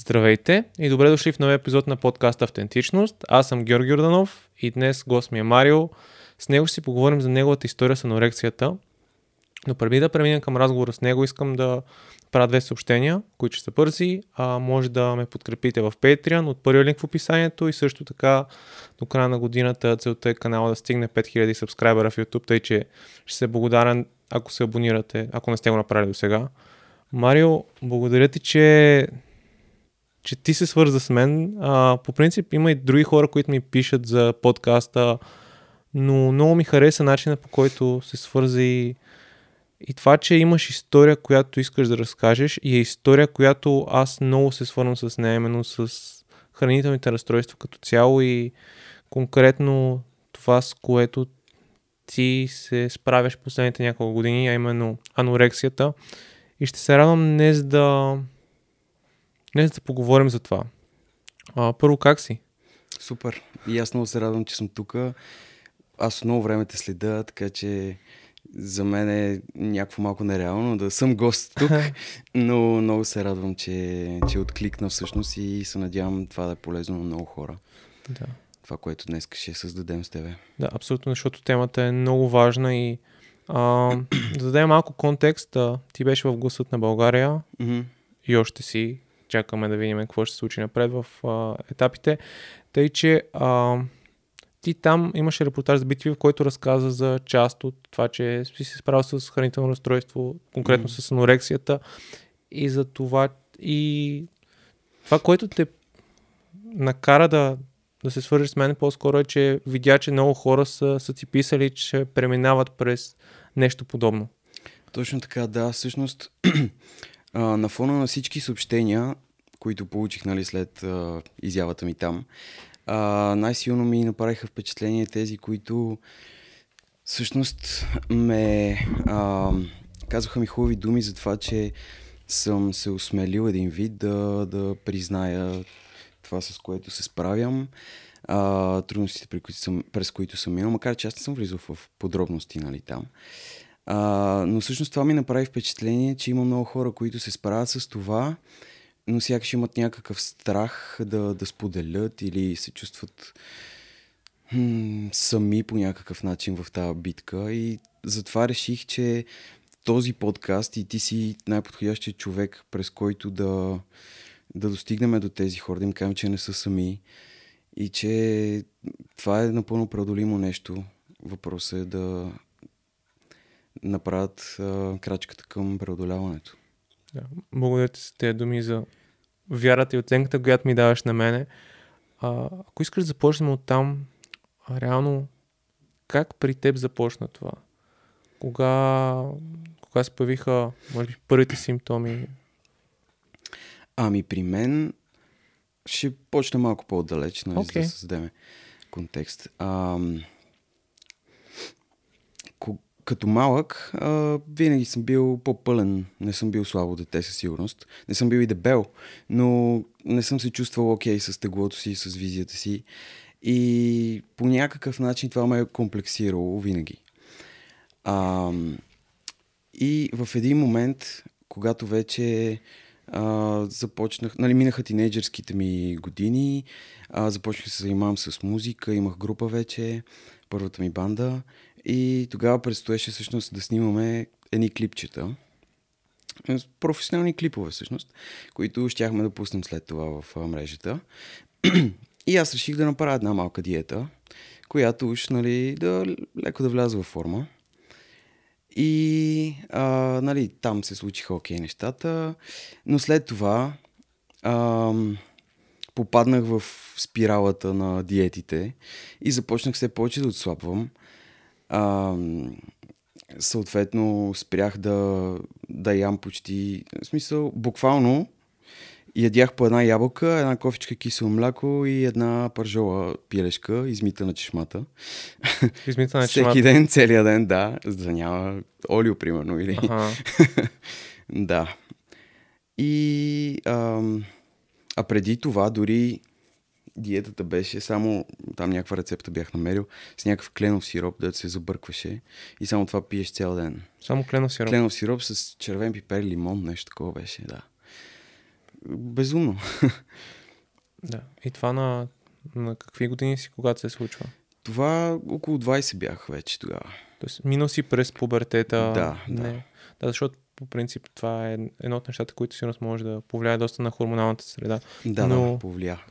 Здравейте и добре дошли в новия епизод на подкаста Автентичност. Аз съм Георги Орданов и днес гост ми е Марио. С него ще си поговорим за неговата история с анорексията. Но преди да преминем към разговора с него, искам да правя две съобщения, които ще са бързи. А, може да ме подкрепите в Patreon от първия линк в описанието и също така до края на годината целта е канала да стигне 5000 сабскрайбера в YouTube, тъй че ще се благодарен ако се абонирате, ако не сте го направили до сега. Марио, благодаря ти, че че ти се свърза с мен. А, по принцип има и други хора, които ми пишат за подкаста, но много ми хареса начина по който се свърза и, и това, че имаш история, която искаш да разкажеш и е история, която аз много се свързвам с нея, именно с хранителните разстройства като цяло и конкретно това, с което ти се справяш последните няколко години, а именно анорексията. И ще се радвам днес да, Днес да поговорим за това. А, първо, как си? Супер. И аз много се радвам, че съм тук. Аз много време те следа, така че за мен е някакво малко нереално да съм гост тук, но много се радвам, че, че откликна всъщност и се надявам това да е полезно на много хора. Да. Това, което днес ще създадем с тебе. Да, абсолютно, защото темата е много важна и а, да дадем малко контекст. А, ти беше в гласът на България Mm-hmm. и още си чакаме да видим какво ще се случи напред в а, етапите. Тъй, че а, ти там имаше репортаж за BTV, в който разказа за част от това, че си се справил с хранително разстройство, конкретно Мгм. с анорексията и за това и това, което те накара да, да се свържеш с мен по-скоро е, че видя, че много хора са, са ти писали, че преминават през нещо подобно. Точно така, да. Всъщност, а, на фона на всички съобщения, които получих нали, след а, изявата ми там, а, най-силно ми направиха впечатление тези, които всъщност ме а, казаха ми хубави думи за това, че съм се осмелил един вид да, да призная това, с което се справям, а, трудностите, при които съм, през които съм минал, макар че аз не съм влизал в подробности нали, там. А, но всъщност това ми направи впечатление, че има много хора, които се справят с това, но сякаш имат някакъв страх да, да споделят или се чувстват хм, сами по някакъв начин в тази битка. И затова реших, че този подкаст и ти си най-подходящият човек, през който да, да достигнем до тези хора, да им кажем, че не са сами и че това е напълно преодолимо нещо. Въпросът е да направят а, крачката към преодоляването. Да. Благодаря ти за тези думи за вярата и оценката, която ми даваш на мене. А, ако искаш да започнем от там, а, реално, как при теб започна това? Кога, кога се появиха, може би, първите симптоми? Ами при мен ще почна малко по-отдалеч, нали, okay. за да създадем контекст. Ам, като малък, а, винаги съм бил по-пълен. Не съм бил слабо дете със сигурност. Не съм бил и дебел, но не съм се чувствал окей с теглото си, с визията си. И по някакъв начин това ме е комплексирало винаги. Ам, и в един момент, когато вече а, започнах, нали, минаха тинейджърските ми години, а, започнах да се занимавам с музика, имах група вече, първата ми банда и тогава предстоеше всъщност да снимаме едни клипчета, Е, професионални клипове всъщност, които щяхме да пуснем след това в а, мрежата. и аз реших да направя една малка диета, която уж, нали, да леко да вляза в форма. И а, нали, там се случиха окей нещата, но след това ам, попаднах в спиралата на диетите и започнах все повече да отслабвам. Ам, съответно спрях да, да ям почти, в смисъл, буквално ядях по една ябълка, една кофичка кисело мляко и една пържола пилешка, измита на чешмата. Измита на Всеки чешмата. ден, целият ден, да, за да няма олио, примерно, или... Ага. Да. И... Ам, а преди това дори диетата беше само, там някаква рецепта бях намерил, с някакъв кленов сироп, да се забъркваше и само това пиеш цял ден. Само кленов сироп. Кленов сироп с червен пипер, лимон, нещо такова беше, да. безумно. Да. И това на, на какви години си, когато се случва? Това около 20 бях вече тогава. Тоест, минал си през пубертета. Да, не. да. Да, защото по принцип това е едно от нещата, които сигурно може да повлияе доста на хормоналната среда. Да, Но- да, повлия.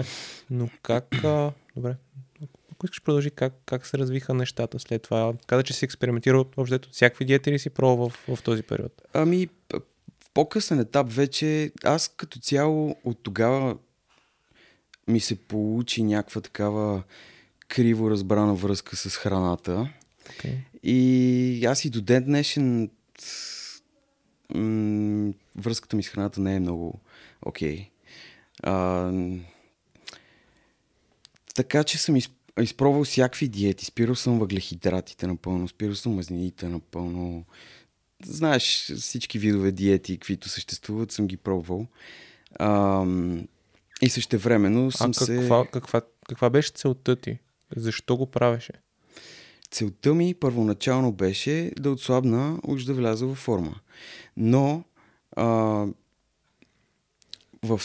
Но как... А... Добре. Ако искаш продължи, как, как се развиха нещата след това? Каза, че си експериментирал въобще всякакви диети ли си пробвал в, в този период? Ами, в по-късен етап вече, аз като цяло от тогава ми се получи някаква такава криво разбрана връзка с храната. Okay. И аз и до ден днешен м- връзката ми с храната не е много окей. Okay. Така че съм из, изпробвал всякакви диети. Спирал съм въглехидратите напълно, спирал съм мазнините напълно. Знаеш, всички видове диети, каквито съществуват, съм ги пробвал. Ам, и същевременно съм А каква, се... каква, каква беше целта ти? Защо го правеше? Целта ми първоначално беше да отслабна, уж да вляза във форма. Но а, в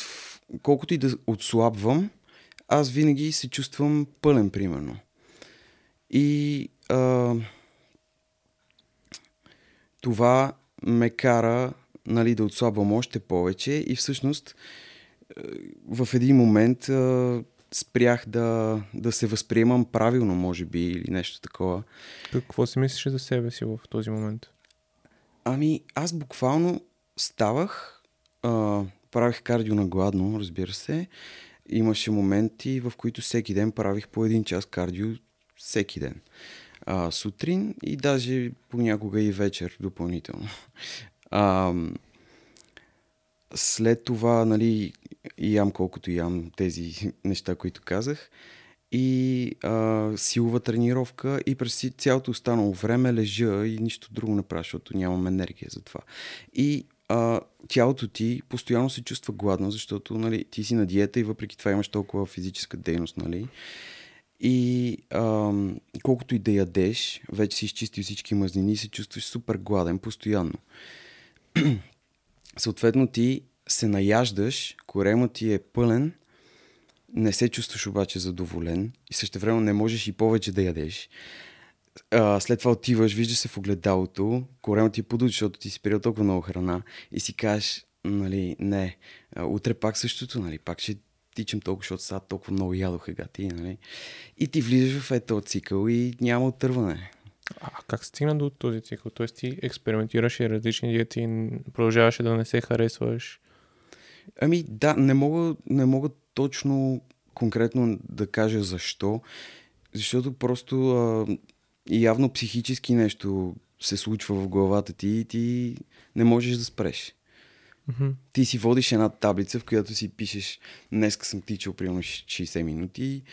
колкото и да отслабвам, аз винаги се чувствам пълен, примерно. И а, това ме кара нали, да отслабвам още повече и всъщност в един момент спрях да, да се възприемам правилно, може би, или нещо такова. Какво си мислиш за себе си в този момент? Ами, аз буквално ставах, а, правих кардио на гладно, разбира се. Имаше моменти, в които всеки ден правих по един час кардио, всеки ден. А, сутрин и даже понякога и вечер допълнително. А, след това, нали, ям колкото ям тези неща, които казах. И а, силова тренировка и през цялото останало време лежа и нищо друго не правя, защото нямам енергия за това. И а, тялото ти постоянно се чувства гладно, защото нали, ти си на диета и въпреки това имаш толкова физическа дейност. Нали? И а, колкото и да ядеш, вече си изчистил всички мазнини и се чувстваш супер гладен постоянно. Съответно ти се наяждаш, корема ти е пълен, не се чувстваш обаче задоволен и също време не можеш и повече да ядеш. А, след това отиваш, виждаш се в огледалото, корема ти е подуд, защото ти си приел толкова много храна и си кажеш, нали, не, утре пак същото, нали, пак ще тичам толкова, защото сега толкова много ядох гати, нали. И ти влизаш в ето цикъл и няма отърване. А как стигна до този цикъл? Тоест ти експериментираше различни диети, продължаваше да не се харесваш? Ами да, не мога, не мога точно конкретно да кажа защо, защото просто а, явно психически нещо се случва в главата ти и ти не можеш да спреш. Mm-hmm. Ти си водиш една таблица, в която си пишеш днеска съм тичал примерно 60 минути,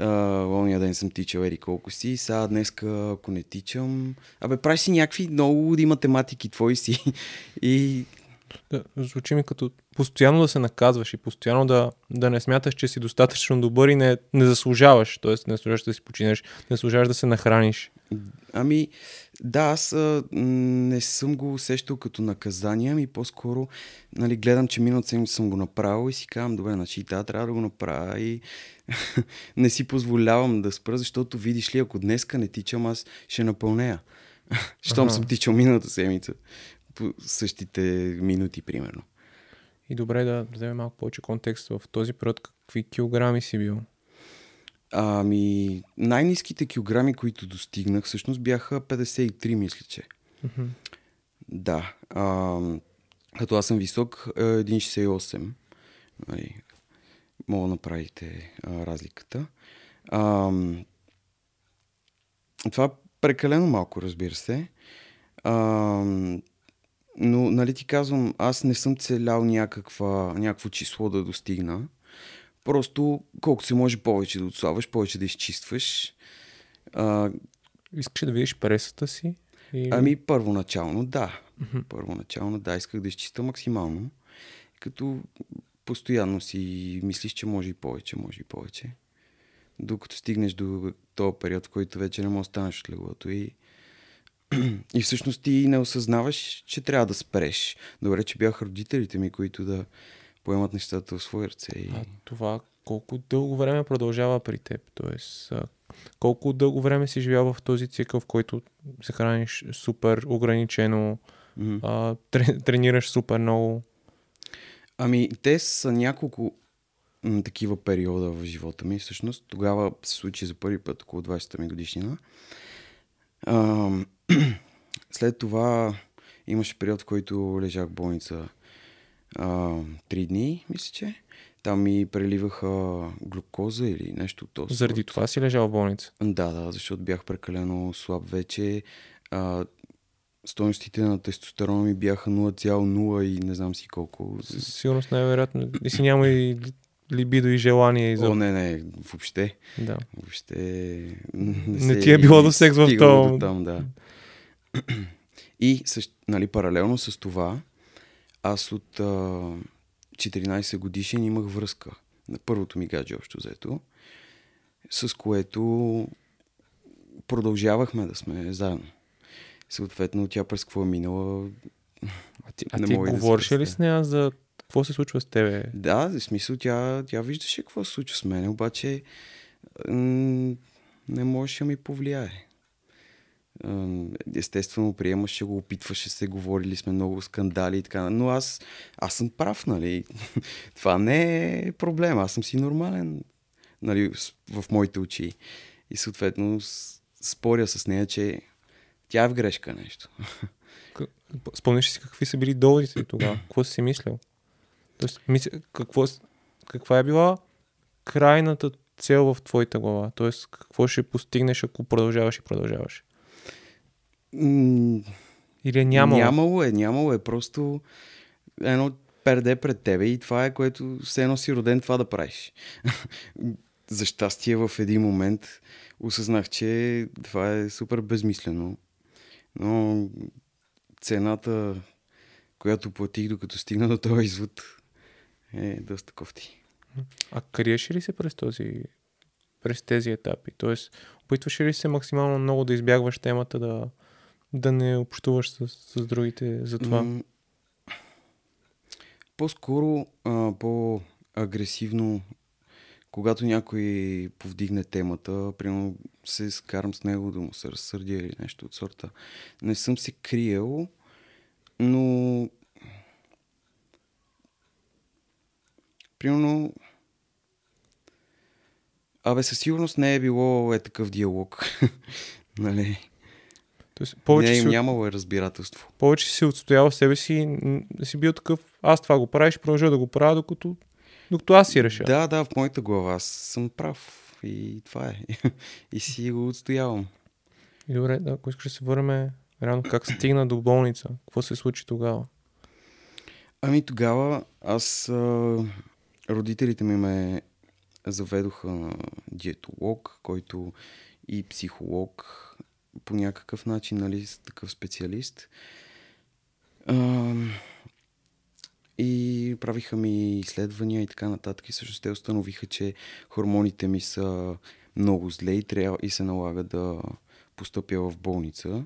ония ден съм тичал ери колко си, сега днеска ако не тичам... Абе, правиш си някакви много луди математики твои си и да, звучи ми като постоянно да се наказваш и постоянно да, да не смяташ, че си достатъчно добър и не, не заслужаваш. Тоест, не заслужаваш да си починеш, не заслужаваш да се нахраниш. Ами, да, аз а, не съм го усещал като наказание, ами по-скоро нали, гледам, че миналата седмица съм го направил и си казвам, добре, значи да, трябва да го направя и не си позволявам да спра, защото видиш ли, ако днеска не тичам, аз ще напълнея. Щом съм тичал миналата седмица същите минути, примерно. И добре да вземем малко повече контекст в този период. Какви килограми си бил? Ами, най-низките килограми, които достигнах, всъщност бяха 53, мисля, че. Mm-hmm. Да. А, като аз съм висок, 1,68. Нали, мога да направите а, разликата. А, това е прекалено малко, разбира се. А, но, нали ти казвам, аз не съм целял някаква, някакво число да достигна. Просто колкото се може повече да отслабваш, повече да изчистваш. А, Искаш да видиш пресата си? Или... Ами първоначално да. Mm-hmm. Първоначално да, исках да изчиста максимално. Като постоянно си мислиш, че може и повече, може и повече. Докато стигнеш до този период, в който вече не можеш да станеш от леглото и и всъщност ти не осъзнаваш, че трябва да спреш. Добре, че бяха родителите ми, които да поемат нещата в свои ръце. И... А това колко дълго време продължава при теб? Тоест, колко дълго време си живял в този цикъл, в който се храниш супер ограничено, Мгм. а, тре- тренираш супер много? Ами, те са няколко м, такива периода в живота ми. Всъщност, тогава се случи за първи път около 20-та ми годишнина. А, след това имаше период, в който лежах в болница а, три дни, мисля, че. Там ми преливаха глюкоза или нещо от този Заради това си лежал в болница. Да, да, защото бях прекалено слаб вече. А, стойностите на тестостерона ми бяха 0,0 и не знам си колко. Със сигурност най-вероятно. И си няма и ли- либидо и желание. И за... О, не, не, въобще. Да. Въобще Не се ти е било до секс в до Там, да. И нали, паралелно с това, аз от а, 14 годишен имах връзка. На първото ми гадже общо взето, с което продължавахме да сме заедно. Съответно, тя през какво е минала, А ти, а ти да говориш ли с нея за какво се случва с тебе? Да, в смисъл тя, тя виждаше какво се случва с мен, обаче м- не можеше да ми повлияе. Естествено, приемаше го, опитваше се, говорили сме много скандали и така. Но аз, аз съм прав, нали? Това не е проблем. Аз съм си нормален, нали, в моите очи. И съответно споря с нея, че тя е в грешка нещо. Спомняш си какви са били доводите тогава? Какво си мислил? Тоест, мисля, какво, каква е била крайната цел в твоята глава? Тоест, какво ще постигнеш, ако продължаваш и продължаваш? Или е нямало? Нямало е, нямало е. Просто едно перде пред тебе и това е, което все едно си роден това да правиш. За щастие в един момент осъзнах, че това е супер безмислено. Но цената, която платих докато стигна до този извод, е доста кофти. А криеш ли се през този през тези етапи? Тоест, опитваш ли се максимално много да избягваш темата, да, да не общуваш с, с другите за това? М, По-скоро, а, по-агресивно, когато някой повдигне темата, примерно се скарам с него да му се разсърдя или нещо от сорта. Не съм се криел, но примерно Абе, със сигурност не е било е такъв диалог. нали? Тоест, повече, не, си, нямало е разбирателство. повече си отстоял себе си, си бил такъв, аз това го правя, ще продължа да го правя, докато, докато аз си реша. Да, да, в моята глава аз съм прав. И това е. и си го отстоявам. И добре, да, ако искаш да се върнем, реално как стигна до болница? Какво се случи тогава? Ами тогава аз... А, родителите ми ме заведоха на диетолог, който и психолог по някакъв начин, нали, такъв специалист. А, и правиха ми изследвания и така нататък. И също те установиха, че хормоните ми са много зле и, трябва, и се налага да постъпя в болница,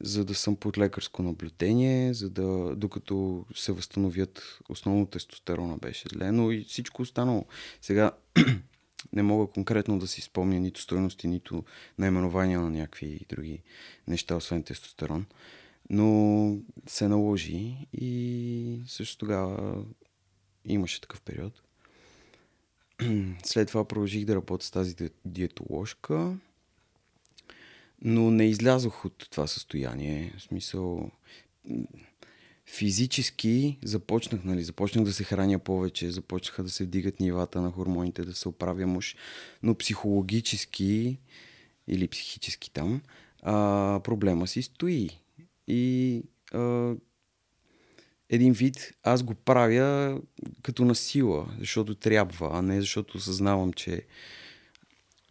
за да съм под лекарско наблюдение, за да, докато се възстановят, основно тестостерона беше зле, но и всичко останало. Сега не мога конкретно да си спомня нито стойности, нито наименования на някакви други неща, освен тестостерон. Но се наложи и също тогава имаше такъв период. След това продължих да работя с тази ди- диетоложка, но не излязох от това състояние. В смисъл, физически започнах, нали, започнах да се храня повече, започнаха да се вдигат нивата на хормоните, да се оправя мъж, но психологически или психически там, а, проблема си стои. И а, един вид аз го правя като на сила, защото трябва, а не защото осъзнавам, че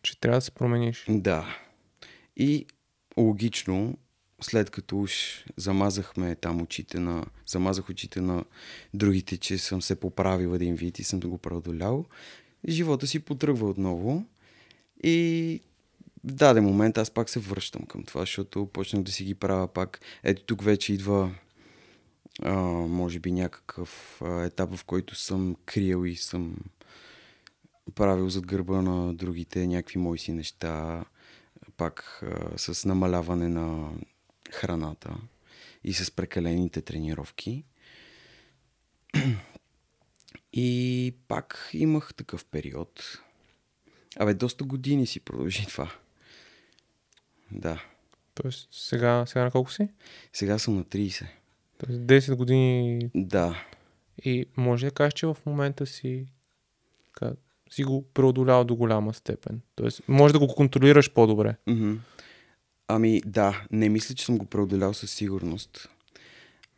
Че трябва да се промениш. да. И логично, след като уж замазахме там очите на... Замазах очите на другите, че съм се поправил един вид и съм го преодолял, живота си потръгва отново и в даден момент аз пак се връщам към това, защото почнах да си ги правя пак. Ето тук вече идва а, може би някакъв а, етап, в който съм криел и съм правил зад гърба на другите някакви мои си неща, пак а, с намаляване на храната и с прекалените тренировки. И пак имах такъв период. Абе, доста години си продължи това. Да. Тоест, сега, сега на колко си? Сега съм на 30. Тоест 10 години Да. и може да кажеш, че в момента си, така, си го преодолял до голяма степен. Тоест, може да го контролираш по-добре. Мгм. Ами да, не мисля, че съм го преодолял със сигурност.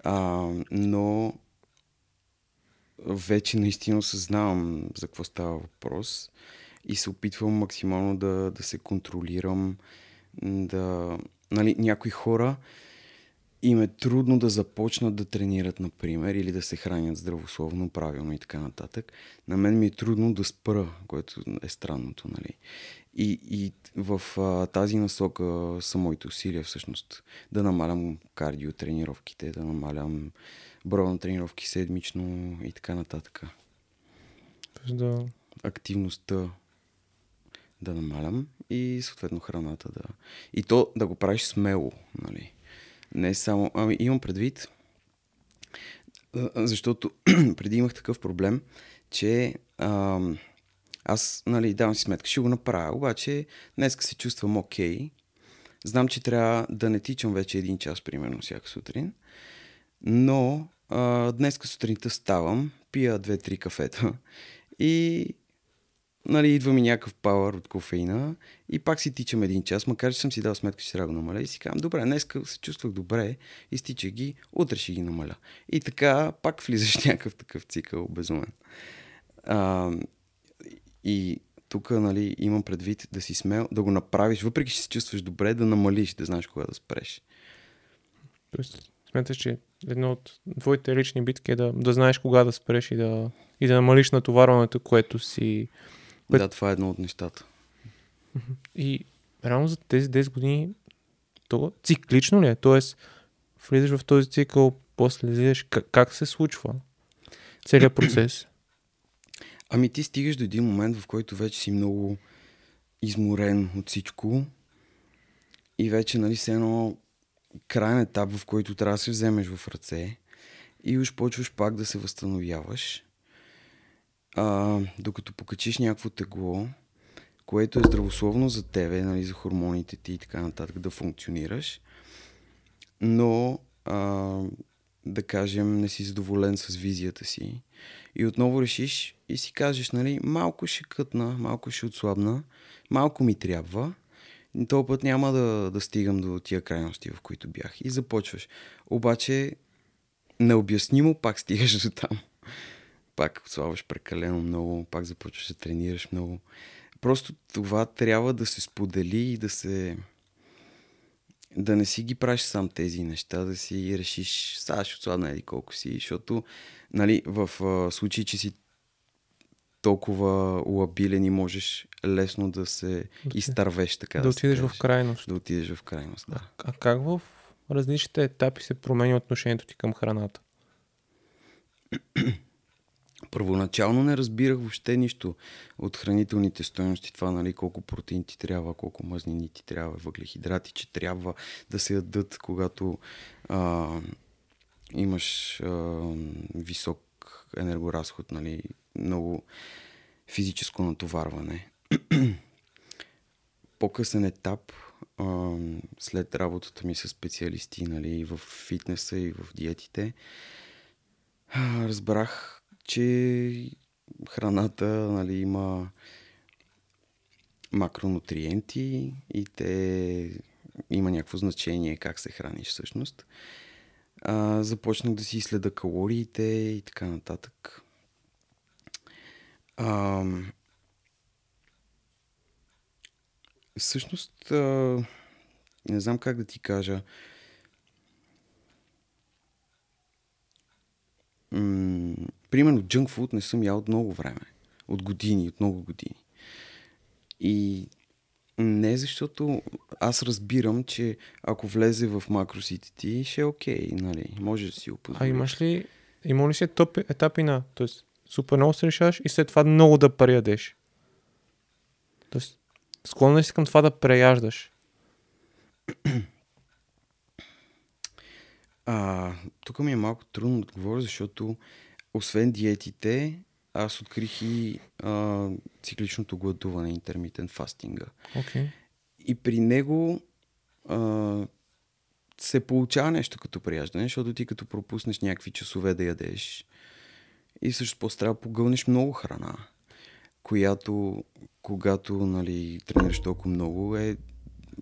А, но вече наистина осъзнавам за какво става въпрос и се опитвам максимално да, да се контролирам, да... Нали, някои хора им е трудно да започнат да тренират, например, или да се хранят здравословно, правилно и така нататък. На мен ми е трудно да спра, което е странното, нали. И, и в а, тази насока са моите усилия всъщност. Да намалям кардио тренировките, да намалям броя на тренировки седмично и така нататък. Да... Активността да намалям и съответно храната да... И то да го правиш смело, нали. Не само... Ами имам предвид, защото преди имах такъв проблем, че ам, аз, нали, давам си сметка, ще го направя, обаче днеска се чувствам окей. Знам, че трябва да не тичам вече един час, примерно, всяка сутрин. Но а, днеска сутринта ставам, пия две-три кафета и нали, идва ми някакъв пауър от кофеина и пак си тичам един час, макар че съм си дал сметка, че да го намаля и си казвам, добре, днеска се чувствах добре, изтича ги, утре ще ги намаля. И така пак влизаш в някакъв такъв цикъл, безумен. А, и тук, нали, имам предвид да си смел, да го направиш, въпреки че се чувстваш добре, да намалиш, да знаеш кога да спреш. Тоест, смяташ, че едно от твоите лични битки е да, да знаеш кога да спреш и да, и да намалиш натоварването, което си... Да, това е едно от нещата. И реално за тези 10 години то циклично ли е? Тоест, влизаш в този цикъл, после излизаш. Как, как се случва целият процес? Ами ти стигаш до един момент, в който вече си много изморен от всичко и вече, нали, се едно крайен етап, в който трябва да се вземеш в ръце и уж почваш пак да се възстановяваш. А, докато покачиш някакво тегло, което е здравословно за тебе, нали, за хормоните ти и така нататък, да функционираш, но а, да кажем, не си задоволен с визията си и отново решиш и си кажеш, нали, малко ще кътна, малко ще отслабна, малко ми трябва, и този път няма да, да стигам до тия крайности, в които бях. И започваш. Обаче, необяснимо пак стигаш до там. Пак отслабваш прекалено много, пак започваш да тренираш много. Просто това трябва да се сподели и да се... Да не си ги правиш сам тези неща, да си решиш, сега ще отслабна еди колко си, защото, нали, в а, случай, че си толкова лабилен и можеш лесно да се Да изтървеш, така да, да отидеш в крайност. Да отидеш в крайност, да. А как в различните етапи се променя отношението ти към храната? Първоначално не разбирах въобще нищо от хранителните стоености, това, нали, колко протеин ти трябва, колко мазнини ти трябва, въглехидрати, че трябва да се ядат, когато а, имаш а, висок енергоразход, нали, много физическо натоварване. По-късен етап, а, след работата ми с специалисти, нали, в фитнеса и в диетите, разбрах, че храната нали, има макронутриенти и те има някакво значение как се храниш всъщност. А, започнах да си изследа калориите и така нататък. А, всъщност, а, не знам как да ти кажа. М- примерно, food не съм ял от много време. От години, от много години. И Не, защото аз разбирам, че ако влезе в макросите ти, ще е окей, нали? Може да си го позволиш. А имаш ли, има ли си етапи, етапи на, т.е. супер много се решаваш и след това много да преядеш? Тоест, склонен ли си към това да преяждаш? А, тук ми е малко трудно да отговоря, защото освен диетите, аз открих и а, цикличното гладуване, интермитент фастинга. Окей. И при него а, се получава нещо като прияждане, защото ти като пропуснеш някакви часове да ядеш и също после трябва да погълнеш много храна, която когато нали, тренираш толкова много е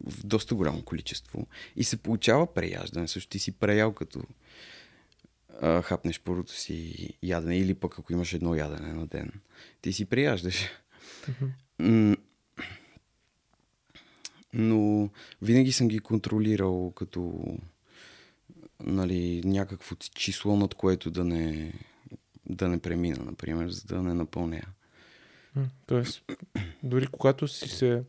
в доста голямо количество и се получава преяждане. Също ти си преял като а, хапнеш първото си ядене или пък ако имаш едно ядене на ден, ти си преяждаш. М, Но винаги съм ги контролирал като нали, някакво число, над което да не, да не премина, например, за да не напълня. Тоест, дори когато си се...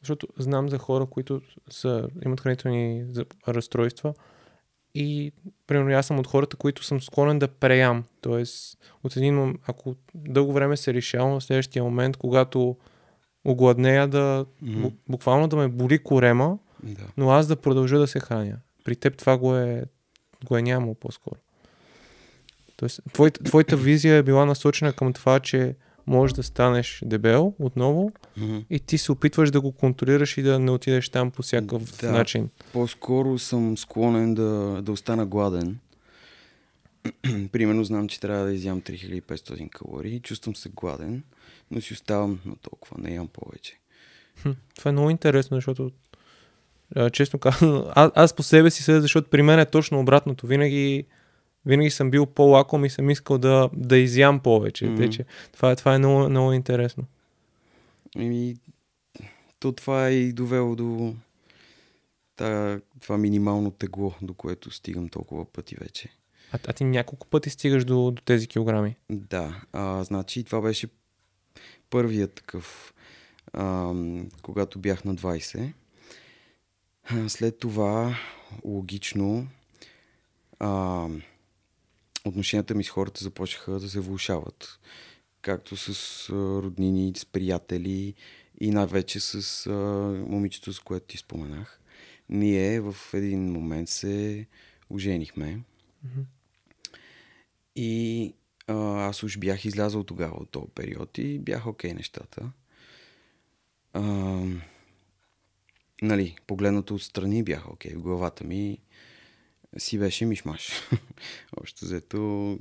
Защото знам за хора, които са, имат хранителни разстройства и, примерно, аз съм от хората, които съм склонен да преям. Тоест, от един ако дълго време се решавам в следващия момент, когато огладнея да, бу- буквално да ме боли корема, Да. но аз да продължа да се храня. При теб това го е, го е нямало по-скоро. Тоест, твоята, твоята визия е била насочена към това, че можеш да станеш дебел отново Мгм. и ти се опитваш да го контролираш и да не отидеш там по всякакъв Да. начин. По-скоро съм склонен да, да остана гладен. Примерно знам, че трябва да изям 3500 калории, чувствам се гладен, но си оставам на толкова, не ям повече. Хм, това е много интересно, защото а, честно казвам, аз, аз по себе си съдя, защото при мен е точно обратното. Винаги, винаги съм бил по-лаком и съм искал да, да изям повече. Mm-hmm. Тъй, че това, е- това е много, много интересно. Еми, то това е и довело до та, това минимално тегло, до което стигам толкова пъти вече. А, а ти няколко пъти стигаш до, до тези килограми. Да, а, значи това беше първият такъв, ам, когато бях на 20. А, След това, логично, ам, отношенията ми с хората започнаха да се влушават. Както с роднини, с приятели и най-вече с момичето, с което ти споменах. Ние в един момент се оженихме. Мгм. И а, аз уж бях излязъл тогава от този период и бях окей нещата. А, нали, погледнато отстрани бях окей. В главата ми си беше мишмаш. Общо взето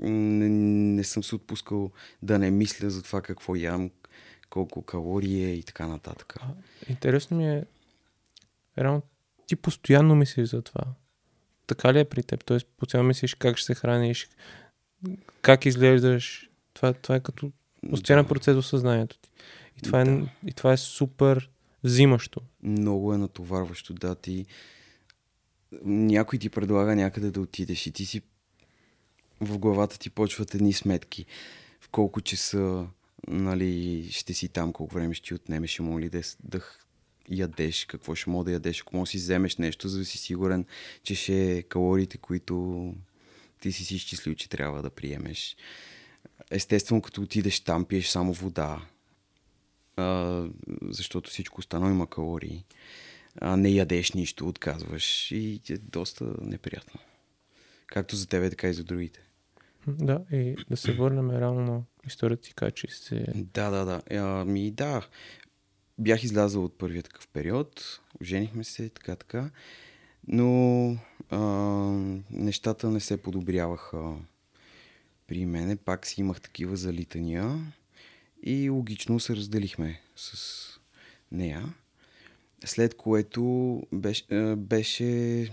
не, не съм се отпускал да не мисля за това какво ям, колко калории е и така нататък. А, Интересно ми е, реално ти постоянно мислиш за това. Така ли е при теб? Тоест, постоянно мислиш как ще се храниш, как изглеждаш. Това, това е като постоянен Да. процес в съзнанието ти. И това, е, Да. и това е супер взимащо. много е натоварващо. Да, ти... Някой ти предлага някъде да отидеш и ти си в главата ти почват едни сметки. В колко часа нали, ще си там, колко време ще ти отнемеш, ще му да, да ядеш, какво ще мога да ядеш, ако може да си вземеш нещо, за да си сигурен, че ще е калориите, които ти си си изчислил, че трябва да приемеш. Естествено, като отидеш там, пиеш само вода, а, защото всичко останало има калории. А, не ядеш нищо, отказваш и е доста неприятно. Както за тебе, така и за другите. Да, и да се върнем реално на историята ти, така че се... Да, да, да. Ами да, бях излязъл от първия такъв период, оженихме се, така, така, но а, нещата не се подобряваха при мене. Пак си имах такива залитания и логично се разделихме с нея. След което беше, беше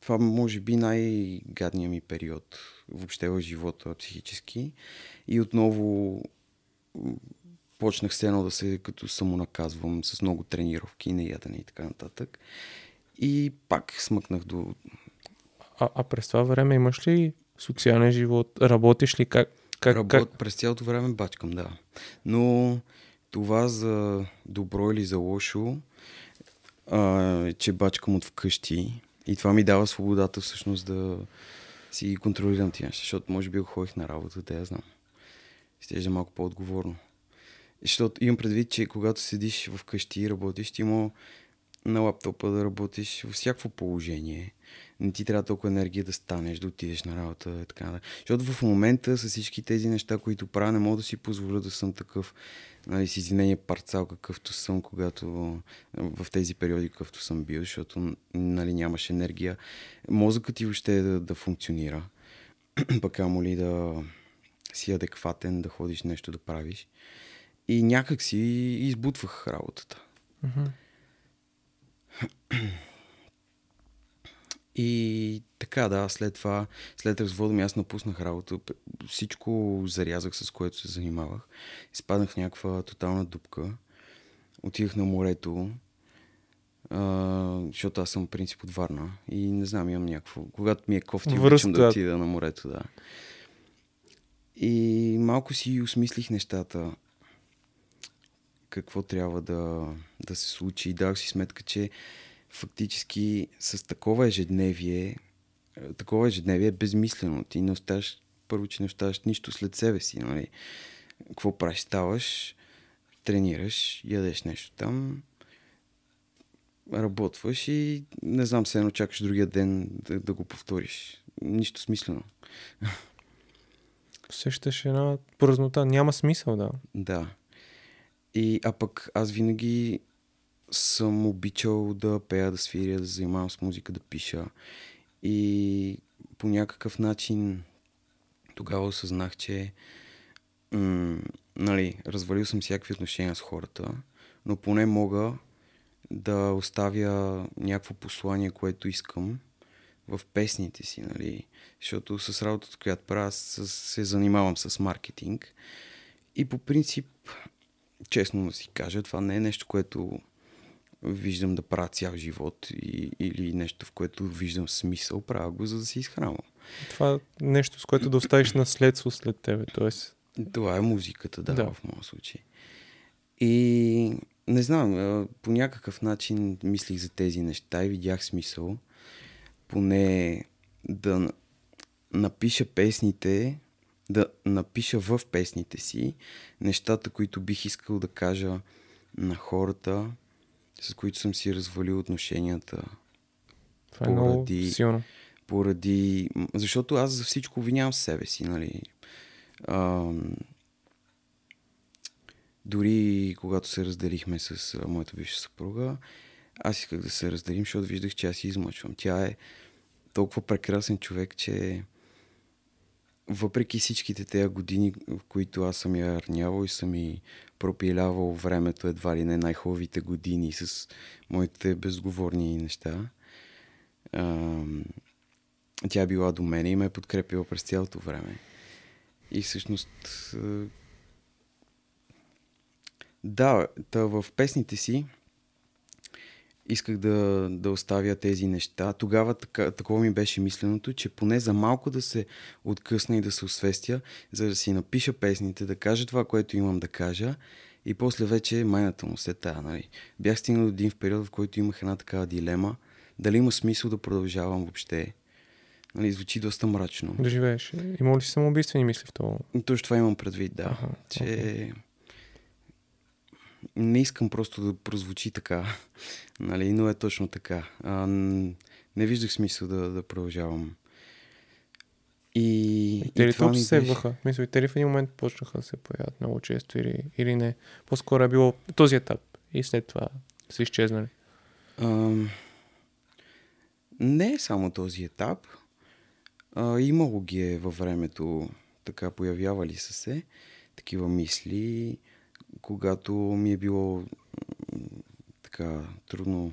това може би най-гадният ми период въобще в живота психически. И отново почнах се едно да се като самонаказвам с много тренировки, неядене и така нататък. И пак смъкнах до... А, а през това време имаш ли социален живот? Работиш ли? Как, как, Работ... как? През цялото време бачкам, да. Но това за добро или за лошо, а, че бачкам от вкъщи и това ми дава свободата всъщност да си контролирам тия неща, защото може би ходих на работа, да я знам. Изглежда малко по-отговорно. Защото имам предвид, че когато седиш вкъщи и работиш, ти има на лаптопа да работиш във всяко положение. Не ти трябва толкова енергия да станеш, да отидеш на работа и така да. Защото в момента с всички тези неща, които правя, не мога да си позволя да съм такъв, нали, с извинение парцал, какъвто съм, когато в тези периоди, какъвто съм бил, защото нали, нямаш енергия. Мозъкът ти въобще е да, да функционира. Пък амо ли да си адекватен, да ходиш нещо да правиш. И някак си избутвах работата. Мгм. И така, да, след това, след развода ми аз напуснах работа. Всичко зарязах, с което се занимавах. Изпаднах в някаква тотална дупка. Отидах на морето, а, защото аз съм принцип от Варна. И не знам, имам някакво... Когато ми е кофти, обичам да отида на морето, да. И малко си осмислих нещата. Какво трябва да, да се случи. И дах си сметка, че фактически с такова ежедневие, е, такова ежедневие е безмислено. Ти не оставаш, първо, че не оставаш нищо след себе си, нали? Какво правиш? Ставаш, тренираш, ядеш нещо там, работваш и не знам, се едно чакаш другия ден да, да го повториш. Нищо смислено. Усещаш една празнота. Няма смисъл, да. Да. И, а пък аз винаги съм обичал да пея, да свиря, да занимавам с музика, да пиша. И по някакъв начин тогава осъзнах, че м- нали, развалил съм всякакви отношения с хората, но поне мога да оставя някакво послание, което искам в песните си, нали? Защото с работата, която правя, с- се занимавам с маркетинг. И по принцип, честно да си кажа, това не е нещо, което виждам да правя цял живот и, или нещо, в което виждам смисъл. Правя го, за да се изхранвам. Това е нещо, с което да оставиш наследство след тебе. Тоест, Това е музиката, да, Да. в моя случай. И не знам, по някакъв начин мислих за тези неща и видях смисъл поне да напиша песните, да напиша в песните си нещата, които бих искал да кажа на хората, с които съм си развалил отношенията това е много Поради- силно. поради... Защото аз за всичко обвинявам себе си, нали? Ам... Дори когато се разделихме с моята бивша съпруга, аз исках да се разделим, защото виждах, че аз си измъчвам. Тя е толкова прекрасен човек, че въпреки всичките тези години, в които аз съм я арнявал и съм и пропилявал времето, едва ли не най-хубавите години с моите безговорни неща, ам, тя е била до мен и ме е подкрепила през цялото време. И всъщност... а, Да, в песните си исках да, да оставя тези неща. Тогава така, такова ми беше мисленото, че поне за малко да се откъсна и да се освестя, за да си напиша песните, да кажа това, което имам да кажа и после вече майната му се тая. Нали. Бях стигнал до един в период, в който имах една такава дилема, дали има смисъл да продължавам въобще. Нали, звучи доста мрачно. Да живееш. Има ли самоубийствени мисли в това? Точно това имам предвид, да. Аха, че окей. Не искам просто да прозвучи така, нали, но е точно така. А, не виждах смисъл да, да продължавам. И, И те ли това тук ми се беше-? Мисля, и те ли в един момент почнаха да се появяват много често или, или не? По-скоро е било този етап и след това са изчезнали. Ам, не е само този етап. А, имало ги е във времето, така появявали са се такива мисли, когато ми е било така трудно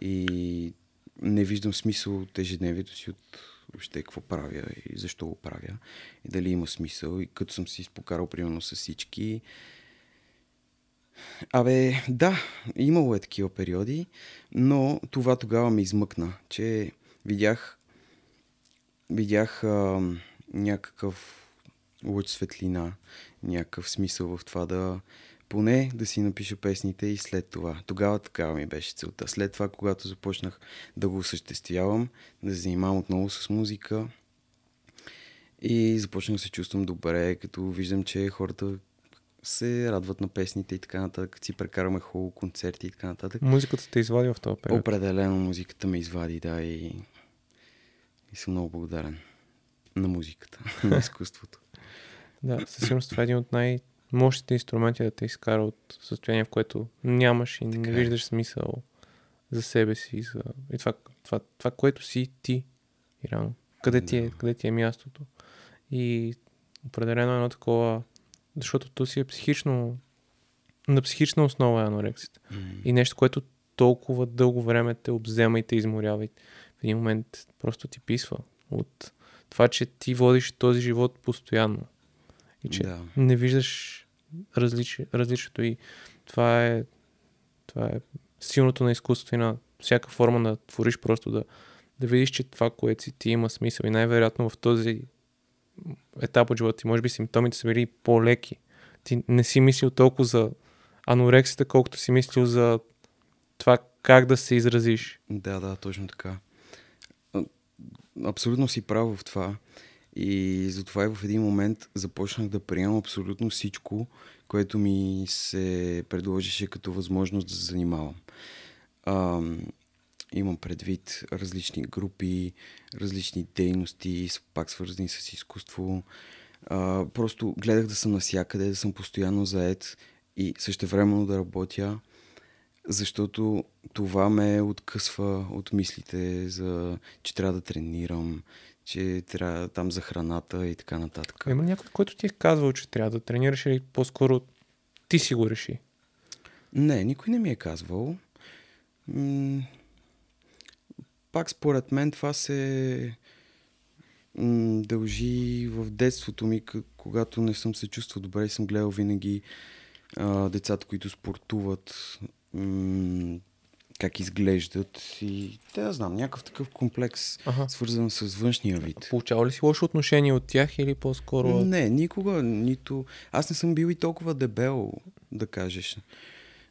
и не виждам смисъл от ежедневието си, от въобще какво правя и защо го правя и дали има смисъл. И като съм си изпокарал примерно с всички Абе, да, имало е такива периоди, но това тогава ме измъкна, че видях, видях а, някакъв луч светлина, някакъв смисъл в това да поне да си напиша песните и след това. Тогава такава ми беше целта. След това, когато започнах да го осъществявам, да се занимавам отново с музика и започнах да се чувствам добре, като виждам, че хората се радват на песните и така нататък, си прекараме хубаво концерти и така нататък. Музиката те извади в този период. Определено музиката ме извади, да, и, и съм много благодарен на музиката, на изкуството. Да, със сигурност това е един от най-мощните инструменти да те изкара от състояние, в което нямаш и не Така е. виждаш смисъл за себе си, за... и това, това, това, което си ти. И. Къде ти, е, къде ти е мястото. И определено едно такова, защото то си е психично, на психична основа е анорексията. М, И нещо, което толкова дълго време те обзема и те изморява. И в един момент просто ти писва от това, че ти водиш този живот постоянно. И че Да. не виждаш различи, различието. И това е, това е силното на изкуството и на всяка форма да твориш просто да, да видиш, че това, което си ти има смисъл. И най-вероятно в този етап от живота ти, може би симптомите са били по-леки. Ти не си мислил толкова за анорексията, колкото си мислил за това как да се изразиш. Да, да, точно така. Абсолютно си прав в това. И затова и в един момент започнах да приемам абсолютно всичко, което ми се предложише като възможност да се занимавам. Ам, имам предвид различни групи, различни дейности, пак свързани с изкуство. А, просто гледах да съм навсякъде, да съм постоянно заед и същевременно да работя, защото това ме откъсва от мислите за, че трябва да тренирам, че трябва там за храната и така нататък. Има някой, който ти е казвал, че трябва да тренираш или по-скоро ти си го реши? Не, никой не ми е казвал. М- пак според мен това се м- дължи в детството ми, когато не съм се чувствал добре и съм гледал винаги а, децата, които спортуват, м- как изглеждат и те да знам, някакъв такъв комплекс, Ага. свързан с външния вид. Получава ли си лошо отношение от тях или по-скоро... Не, никога, нито... Аз не съм бил и толкова дебел, да кажеш.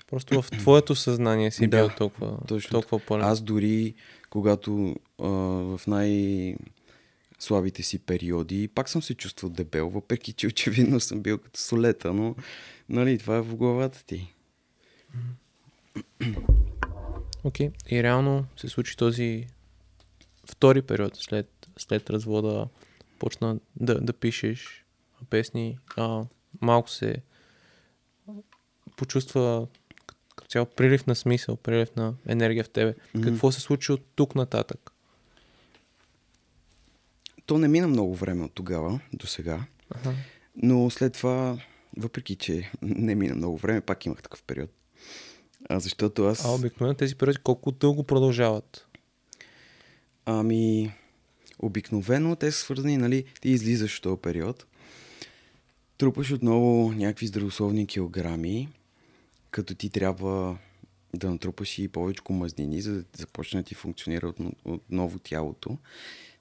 Просто в твоето съзнание си Да, бил толкова, точно толкова пълен. Аз дори, когато а, в най- слабите си периоди, пак съм се чувствал дебел, въпреки че очевидно съм бил като солета, но нали, това е в главата ти. Окей. И реално се случи този втори период след, след развода. Почна да, да пишеш песни. А, малко се почувства като цяло прилив на смисъл, прилив на енергия в тебе. Мгм. Какво се случи от тук нататък? То не мина много време от тогава до сега, Ага. но след това, въпреки че не мина много време, пак имах такъв период. А, защото аз... А обикновено тези периоди колко дълго продължават? Ами, обикновено те са свързани, нали, ти излизаш от този период, трупаш отново някакви здравословни килограми, като ти трябва да натрупаш и повече мазнини, за да започне да ти функционира отно- отново тялото.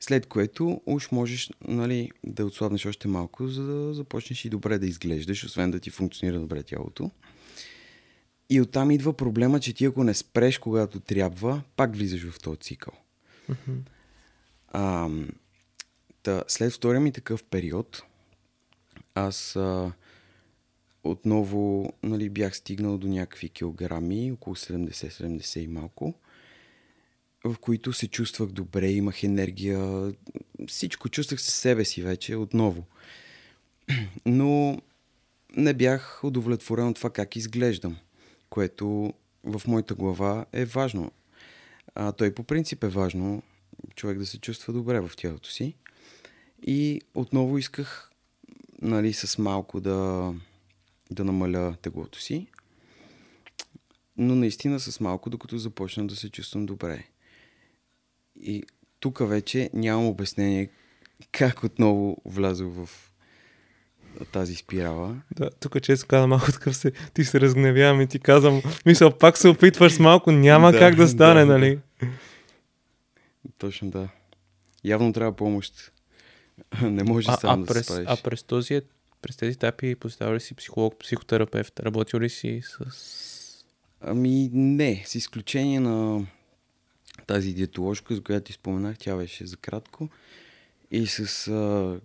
След което уж можеш нали, да отслабнеш още малко, за да започнеш и добре да изглеждаш, освен да ти функционира добре тялото. И оттам идва проблема, че ти ако не спреш когато трябва, пак влизаш в този цикъл. А, та, след втория ми такъв период, аз а, отново нали, бях стигнал до някакви килограми, около 70-70 и малко, в които се чувствах добре, имах енергия, всичко, чувствах се себе си вече отново. Но не бях удовлетворен от това как изглеждам, което в моята глава е важно. А, той по принцип е важно човек да се чувства добре в тялото си. И отново исках нали, с малко да, да намаля теглото си. Но наистина с малко, докато започна да се чувствам добре. И тук вече нямам обяснение как отново влязох в тази спирала. Да, тук често казвам малко такъв се, ти се разгневявам и ти казвам, мисля, пак се опитваш с малко, няма Да, как да стане, да, да. нали? Точно да. Явно трябва помощ. Не може А, сам а, да се през, справиш. а през този през тези етапи посещава ли си психолог, психотерапевт? Работил ли си с... Ами не, с изключение на тази диетоложка, за която ти споменах, тя беше за кратко. И с а,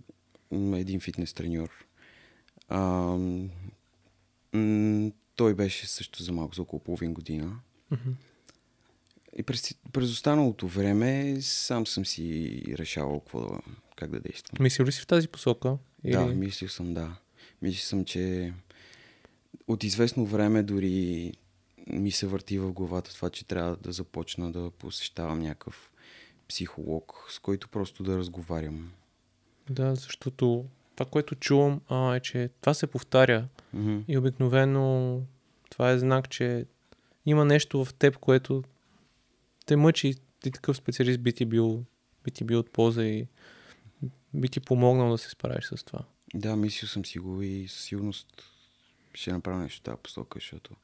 един фитнес треньор. А, м- той беше също за малко, за около половин година. Мгм. И през, през останалото време сам съм си решавал какво да, как да действам. Мислил ли си в тази посока? Да, мислил съм, да. Мислил съм, че от известно време дори ми се върти в главата това, че трябва да започна да посещавам някакъв психолог, с който просто да разговарям. Да, защото това, което чувам, а, е, че това се повтаря Мгм. и обикновено това е знак, че има нещо в теб, което те мъчи и такъв специалист би ти бил, би ти бил от полза и би ти помогнал да се справиш с това. Да, мислил съм си го и със сигурност ще направя нещо в тази посока, защото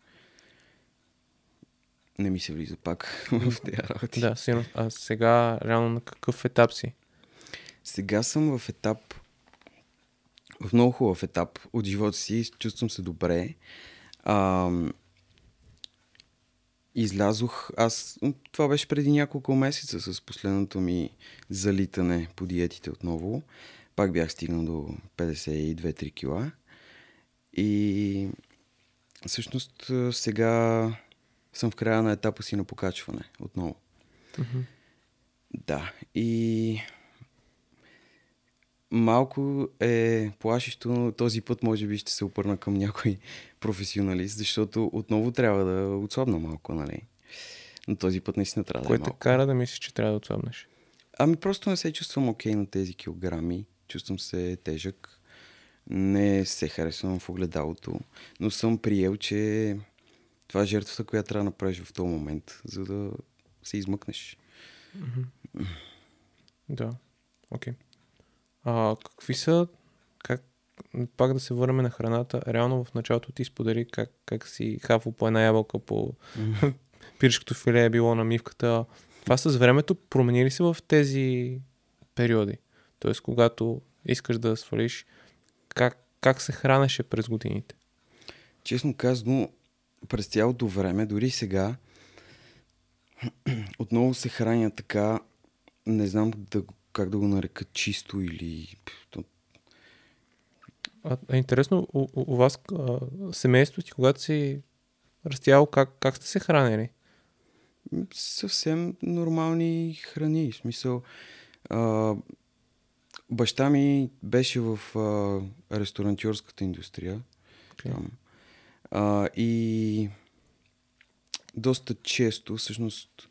не ми се влиза пак в тези работи. Да, сигурно. А сега, реално, на какъв етап си? Сега съм в етап, в много хубав етап от живота си, чувствам се добре. А, излязох, аз, това беше преди няколко месеца с последното ми залитане по диетите отново. Пак бях стигнал до 52-3 кила. И всъщност сега съм в края на етапа си на покачване отново. Мгм. Да, и малко е плашещо, но този път може би ще се обърна към някой професионалист, защото отново трябва да отслабна малко, нали? Но този път наистина трябва Кое да е малко. кара да мислиш, че трябва да отслабнеш? Ами просто не се чувствам окей на тези килограми. Чувствам се тежък. Не се харесвам в огледалото. Но съм приел, че това е жертвата, която трябва да направиш в този момент, за да се измъкнеш. Да, окей. А какви са, как, пак да се върнем на храната, реално в началото ти сподели как, как си хавал по една ябълка по пиршкото филе е било на мивката. Това с времето промени ли се в тези периоди? Тоест, когато искаш да свалиш, как, как се хранеше през годините? Честно казано, през цялото време, дори сега, отново се храня така, не знам да, как да го нарека чисто или... А, интересно, у, у, вас а, семейството ти, когато си растял, как, как сте се хранили? Съвсем нормални храни. В смисъл, а, баща ми беше в а, ресторантьорската индустрия. Окей. Там. А, и доста често, всъщност,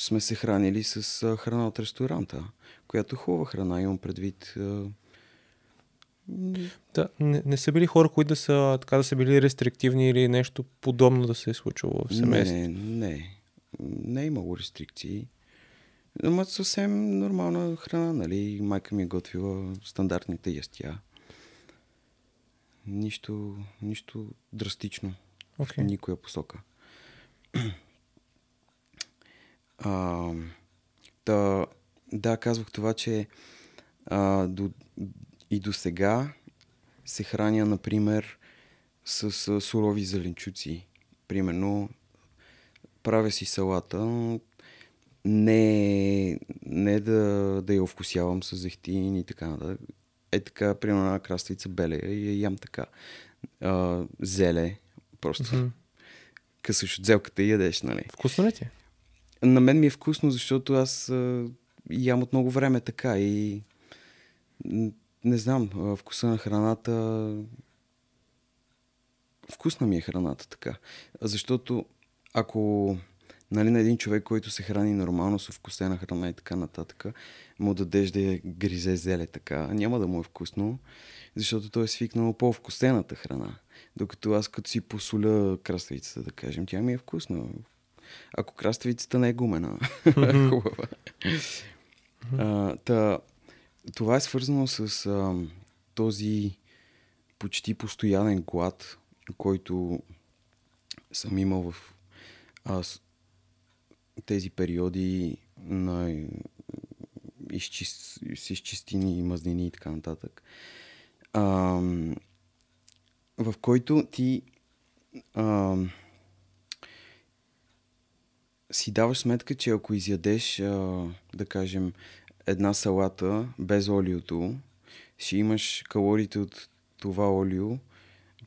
сме се хранили с а, храна от ресторанта, която е хубава храна, имам предвид. А, Да, не, не са били хора, които да са, така да са били рестриктивни или нещо подобно да се е случило в семейството? не, не, не е имало рестрикции. Ама съвсем нормална храна, нали? Майка ми е готвила стандартните ястия. Нищо, нищо драстично. Окей. в никоя посока. А, да, да, казвах това, че а, до, и до сега се храня, например, с, а, сурови зеленчуци. Примерно, правя си салата, не, не да, да я овкусявам с зехтин и така нататък. Е така, примерно, една краставица белея и я ям така. А, зеле, просто Мгм. късаш от зелката и ядеш, нали? Вкусно ли ти? На мен ми е вкусно, защото аз а, ям от много време така и не знам, вкуса на храната вкусна ми е храната така. Защото ако нали, на един човек, който се храни нормално с вкусена храна и така нататък, му дадеш да я гризе зеле така, няма да му е вкусно, защото той е свикнал по-вкусената храна. Докато аз като си посоля краставицата, да кажем, тя ми е вкусна. Ако краставицата не е гумена, хубава. А, та, това е свързано с а, този почти постоянен глад, който съм имал в а, с, тези периоди на изчист, с изчистини, мазнини и така нататък. ам, в който ти ам, си даваш сметка, че ако изядеш, а, да кажем, една салата без олиото, ще имаш калориите от това олио,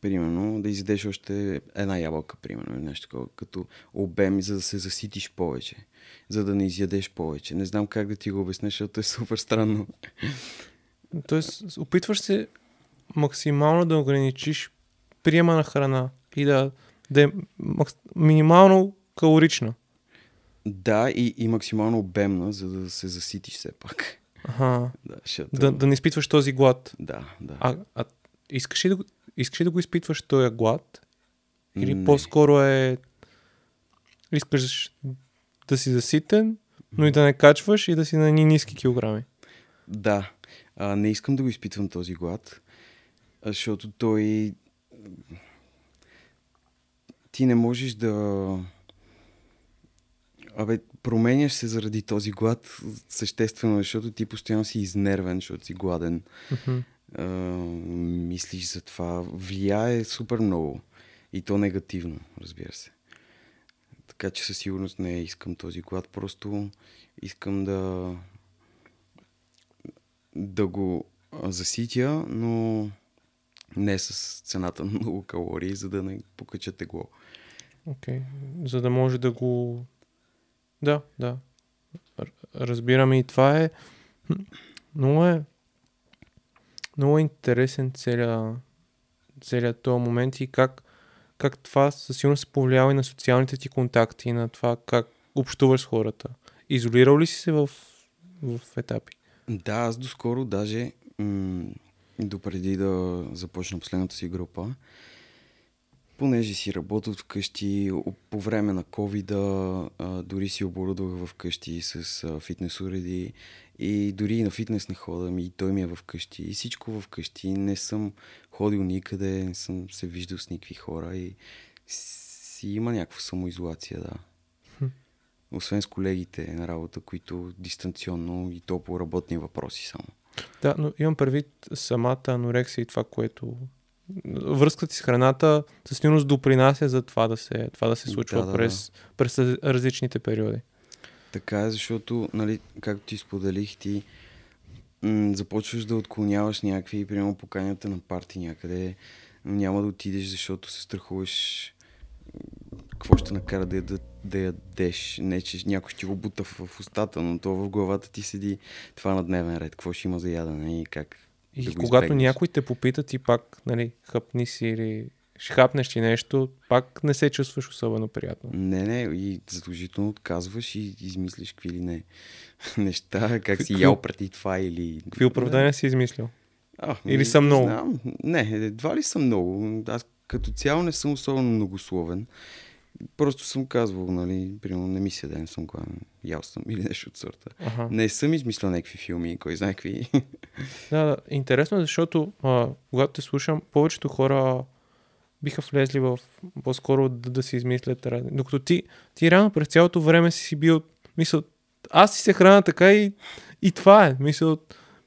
примерно, да изядеш още една ябълка, примерно, нещо такова, като обем, за да се заситиш повече, за да не изядеш повече. Не знам как да ти го обясня, защото е супер странно. Тоест, опитваш се максимално да ограничиш приема на храна и да, да е минимално калорична. Да, и, и максимално обемна, за да се заситиш все пак. Ага. Да, защото... Да, да не изпитваш този глад. да, да. А, а искаш, ли да, го- искаш ли да го изпитваш този глад? Или Не. по-скоро е... Искаш да си заситен, но и да не качваш и да си на ни ниски килограми. Да, а, не искам да го изпитвам този глад, защото той... Ти не можеш да... Абе, променяш се заради този глад съществено, защото ти постоянно си изнервен, защото си гладен. Мгм. А, мислиш за това. Влияе супер много. И то негативно, разбира се. Така че със сигурност не искам този глад. Просто искам да да го заситя, но не с цената на много калории, за да не покача тегло. Окей. За да може да го... Да, да. Разбираме и това е... Много е... Много е интересен целият, целият този момент и как, как това със сигурност се повлиява и на социалните ти контакти, и на това как общуваш с хората. Изолирал ли си се в, в етапи? Да, аз доскоро даже, м- допреди да започна последната си група, понеже си работил вкъщи, по време на covid дори си оборудвах вкъщи с фитнес уреди и дори и на фитнес не хода, ми и той ми е вкъщи и всичко вкъщи. Не съм ходил никъде, не съм се виждал с никакви хора и си има някаква самоизолация, да. Освен с колегите на работа, които дистанционно и то по работни въпроси само. Да, но имам предвид самата анорексия и това, което... Връзката ти с храната със сигурност допринася за това да се, това да се случва Да, да, да. през, през различните периоди. Така е, защото, нали, както ти споделих, ти м- започваш да отклоняваш някакви, примерно поканята на парти някъде, няма да отидеш, защото се страхуваш какво ще накара да, да, да ядеш. Не, че някой ще ти го бута в, в устата, но то в главата ти седи това на дневен ред. Какво ще има за ядене и как И да когато избегнеш. някой те попита, ти пак, нали, хъпни си или ще хапнеш ти нещо, пак не се чувстваш особено приятно. Не, не, и задължително отказваш и измислиш какви ли не неща, как си ял преди това или... Какви оправдания си измислил? А, Или не- не много? Знам. Не, едва ли са много. Аз като цяло не съм особено многословен. Просто съм казвал, нали, примерно не ми се ден съм гладен, ял съм или нещо от сорта. Ага. Не съм измислял някакви филми, кой знае какви. Да, да. Интересно е, защото а, когато те слушам, повечето хора биха влезли в по-скоро да, да си измислят разни. Докато ти, ти реално през цялото време си си бил, мисъл, аз си се храна така и, и това е. Мисъл,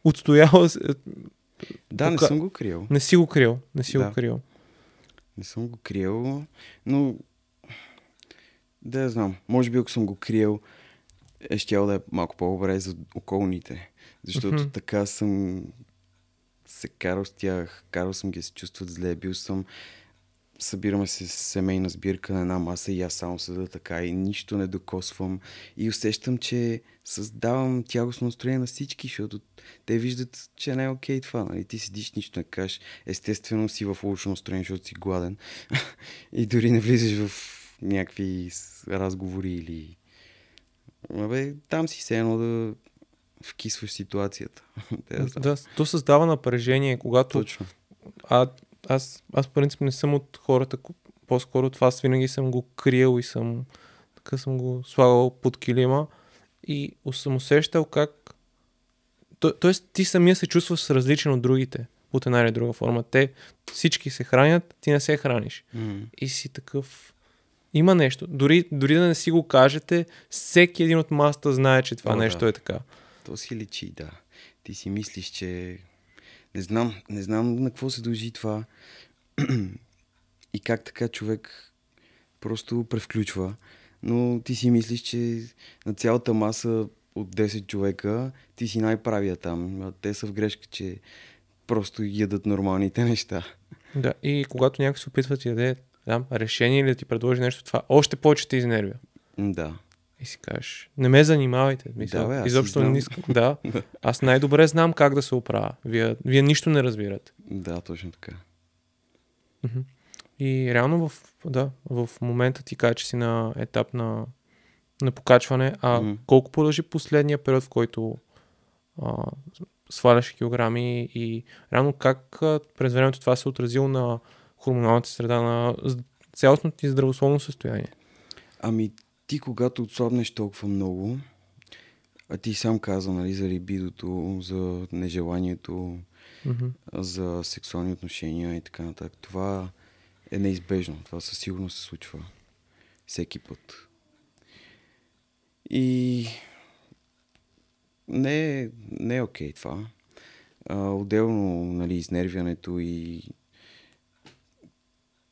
отстоява се. да, не съм го криел. Не си го крил. Не си Да. го крил. Не съм го криел, но да я знам. Може би ако съм го криел, е щял да е малко по-добре за околните. Защото Мгм. така съм се карал с тях, карал съм ги се чувстват зле, бил съм събираме се с семейна сбирка на една маса и аз само седа така и нищо не докосвам и усещам, че създавам тягостно настроение на всички, защото те виждат, че не е окей това, нали? Ти седиш, нищо не кажеш, естествено си в лошо настроение, защото си гладен и дори не влизаш в някакви разговори или... Абе, там си се едно да вкисваш ситуацията. Да то създава напрежение, когато Точно. А, аз, аз принцип не съм от хората, ко- по-скоро това аз винаги съм го криел и съм, така съм го слагал под килима и съм усещал как то, тоест ти самия се чувстваш различен от другите от една или друга форма. Те всички се хранят, ти не се храниш. М. И си такъв... Има нещо. Дори, дори да не си го кажете, всеки един от масата знае, че това О, да. нещо е така. То си личи, да. Ти си мислиш, че Не знам, не знам на какво се дължи това и как така човек просто превключва. Но ти си мислиш, че на цялата маса от 10 човека ти си най-правия там. А те са в грешка, че просто ядат нормалните неща. Да, и когато някой се опитва да ти да, решение или да ти предложи нещо, това още повече те изнервя. Да. И си кажеш, не ме занимавайте. Мисля, Да, бе, аз изобщо знам. не искам. Да, аз най-добре знам как да се оправя. Вие, вие нищо не разбирате. Да, точно така. И реално в, да, в момента ти кажа, че си на етап на, на покачване, а Мгм. колко продължи последния период, в който а, сваляш килограми и реално как а, през времето това се отразило на хормоналната среда, на цялостното ти здравословно състояние? Ами ти когато отслабнеш толкова много, а ти сам каза, нали, за либидото, за нежеланието, Мгм. за сексуални отношения и така нататък. Това е неизбежно. Това със сигурност се случва всеки път. И не не е окей това. А, отделно, нали, изнервянето и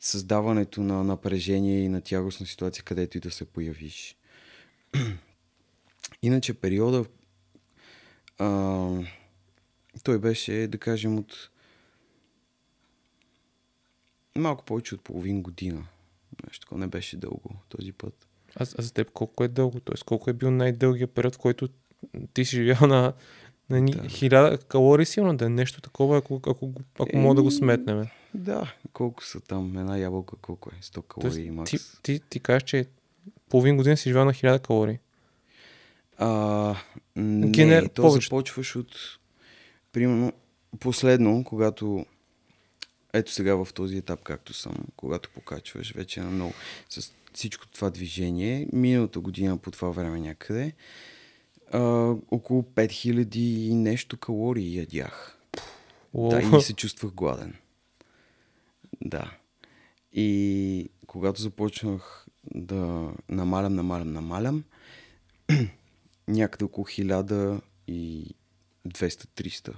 създаването на напрежение и на тягостна ситуация, където и да се появиш. Иначе периода а, той беше, да кажем, от малко повече от половин година. Нещо такова не беше дълго този път. А, а за теб колко е дълго? Тоест колко е бил най-дългият период, в който ти си живял на, на ни, Да. хиляда калории силно да е нещо такова, ако, ако, ако мога да го сметнем. Да, колко са там? Една ябълка колко е? 100 калории макс. ти, ти, ти кажеш, че половин година си живял на хиляда калории. А, не, Генер- то повече. започваш от... Примерно, последно, когато... Ето сега в този етап, както съм, когато покачваш вече на много с всичко това движение, миналата година по това време някъде, а, около 5000 и нещо калории ядях. Да, и се чувствах гладен. Да. И когато започнах да намалям, намалям, намалям, някъде около 1200-300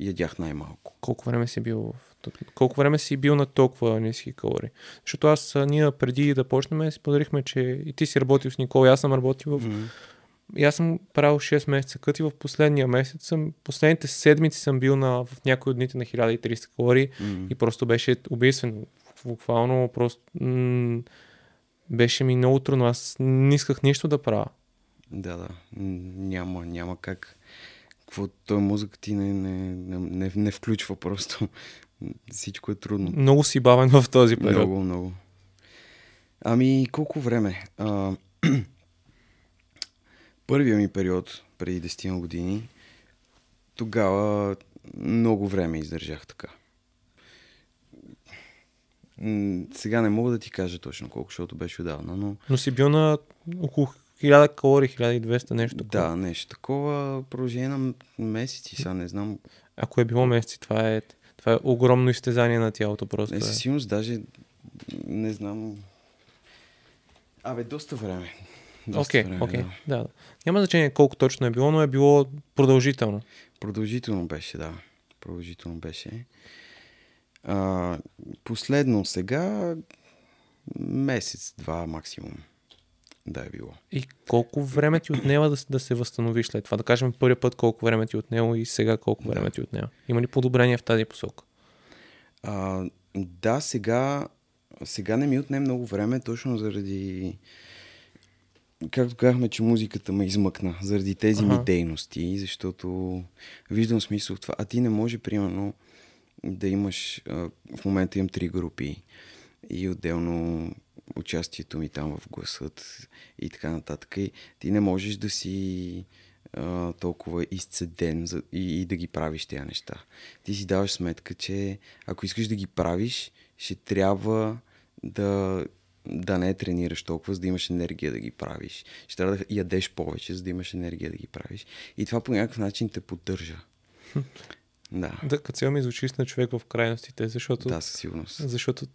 ядях най-малко. Колко време си бил. Колко време си бил на толкова ниски калории? Защото аз, ние преди да почнем, си подарихме, че и ти си работил с Никола, и аз съм работил в... Мгм. И аз съм правил 6 месеца кът и в последния месец съм, последните седмици съм бил на, в някои от дните на 1300 калории М. и просто беше убийствено. Буквално просто м- беше ми много трудно. Аз не исках нищо да правя. Да, да. Няма, няма как. Какво той мозък ти не, не, не, не, не включва просто. Всичко е трудно. Много си бавен в този период. Много, много. Ами, колко време? А, първия ми период, преди 10 години, тогава много време издържах така. Сега не мога да ти кажа точно колко, защото беше отдавна, но Но си бил на около 1000 калории, 1200 нещо такова. да, нещо такова продължение на месеци, сега не знам. Ако е било месеци, това е, това е огромно изтезание на тялото просто. Не, е. със сигурност даже не знам. Абе, доста време. Окей, време, окей. да. Да. да. Няма значение колко точно е било, но е било продължително. Продължително беше, да. Продължително беше. А, последно сега месец-два максимум да е било. И колко време ти отнема да, да се възстановиш след това? Да кажем първият път колко време ти отнело и сега колко време ти отнема. Има ли подобрение в тази посока? А, да, сега, сега не ми отне много време, точно заради както казахме, че музиката ме измъкна заради тези Аха. ми дейности, защото виждам смисъл в това. А ти не може, примерно, да имаш... В момента имам три групи и отделно участието ми там в гласът и така нататък. И ти не можеш да си а, толкова изцеден за, и, и да ги правиш тези неща. Ти си даваш сметка, че ако искаш да ги правиш, ще трябва да, да не тренираш толкова, за да имаш енергия да ги правиш. Ще трябва да ядеш повече, за да имаш енергия да ги правиш. И това по някакъв начин те поддържа. Да, Да, като цяло ми звучи на човек в крайностите, защото, да, със сигурност. защото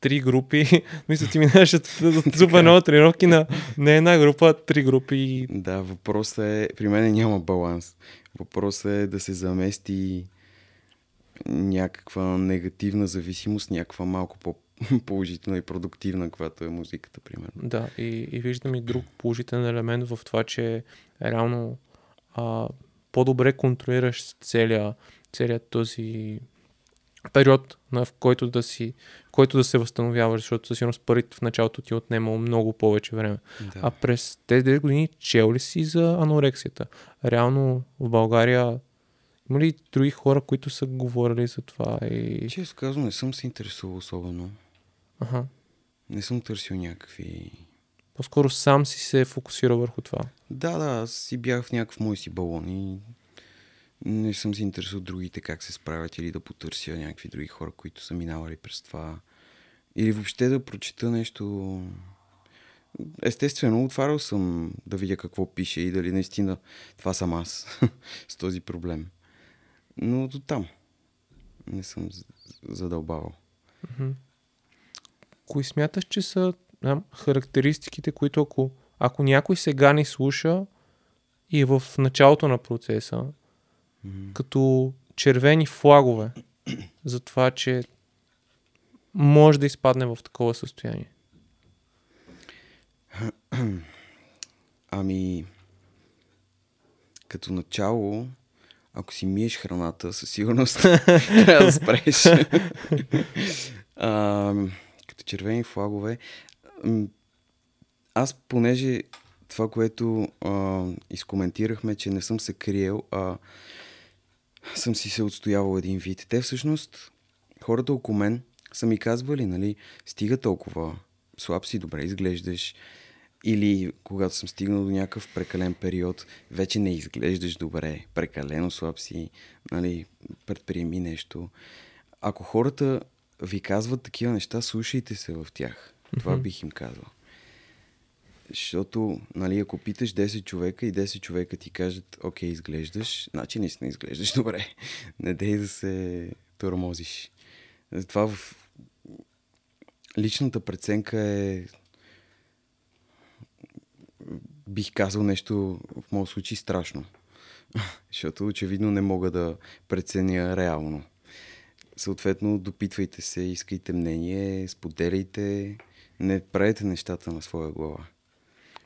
три групи, мисля, ти минаваш от супер много тренировки на не една група, а три групи. Да, въпросът е, при мен няма баланс. Въпросът е да се замести някаква негативна зависимост, някаква малко по-положителна и продуктивна, която е музиката, примерно. Да, и, и виждам и друг положителен елемент в това, че реално а, по-добре контролираш целият целия този период, в който да, си, в който да се възстановяваш, защото със сигурност парите в началото ти е отнемало много повече време. Да. А през тези 10 години чел ли си за анорексията? Реално в България има ли други хора, които са говорили за това? И... Често казвам, не съм се интересувал особено. Ага. Не съм търсил някакви... По-скоро сам си се фокусирал върху това. Да, да, аз си бях в някакъв мой си балон и не съм се интересувал другите как се справят или да потърся някакви други хора, които са минавали през това. Или въобще да прочета нещо. Естествено, отварял съм да видя какво пише и дали наистина това съм аз с този проблем. Но до там не съм задълбавал. Кои смяташ, че са да, характеристиките, които ако, ако някой сега ни слуша и е в началото на процеса, mm-hmm. като червени флагове за това, че може да изпадне в такова състояние? Ами, като начало, ако си миеш храната, със сигурност трябва да спреш. а, като червени флагове. Аз, понеже това, което а, изкоментирахме, че не съм се криел, а съм си се отстоявал един вид. Те всъщност, хората около мен са ми казвали, нали, стига толкова, слаб си, добре изглеждаш, или когато съм стигнал до някакъв прекален период, вече не изглеждаш добре, прекалено слаб си, нали, предприеми нещо. Ако хората ви казват такива неща, слушайте се в тях. Това mm-hmm. бих им казал. Защото, нали, ако питаш 10 човека и 10 човека ти кажат, окей, изглеждаш, значи наистина изглеждаш добре. Не дей да се тормозиш. Това в личната преценка е бих казал нещо в моят случай страшно. Защото очевидно не мога да преценя реално. Съответно, допитвайте се, искайте мнение, споделяйте, не правете нещата на своя глава.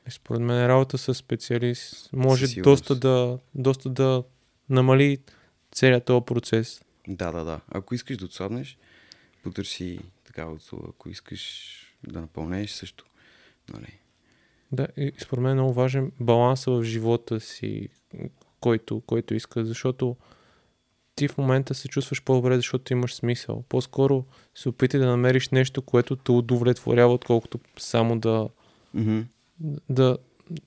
Според мен работа с специалист може доста да, доста да намали целият този процес. Да, да, да. Ако искаш да отслабнеш, потърси такава услуга. Ако искаш да напълнеш също. Нали? Да, и според мен е много важен баланса в живота си, който, който иска, защото ти в момента се чувстваш по-добре, защото имаш смисъл. По-скоро се опитай да намериш нещо, което те удовлетворява, отколкото само да, mm-hmm да,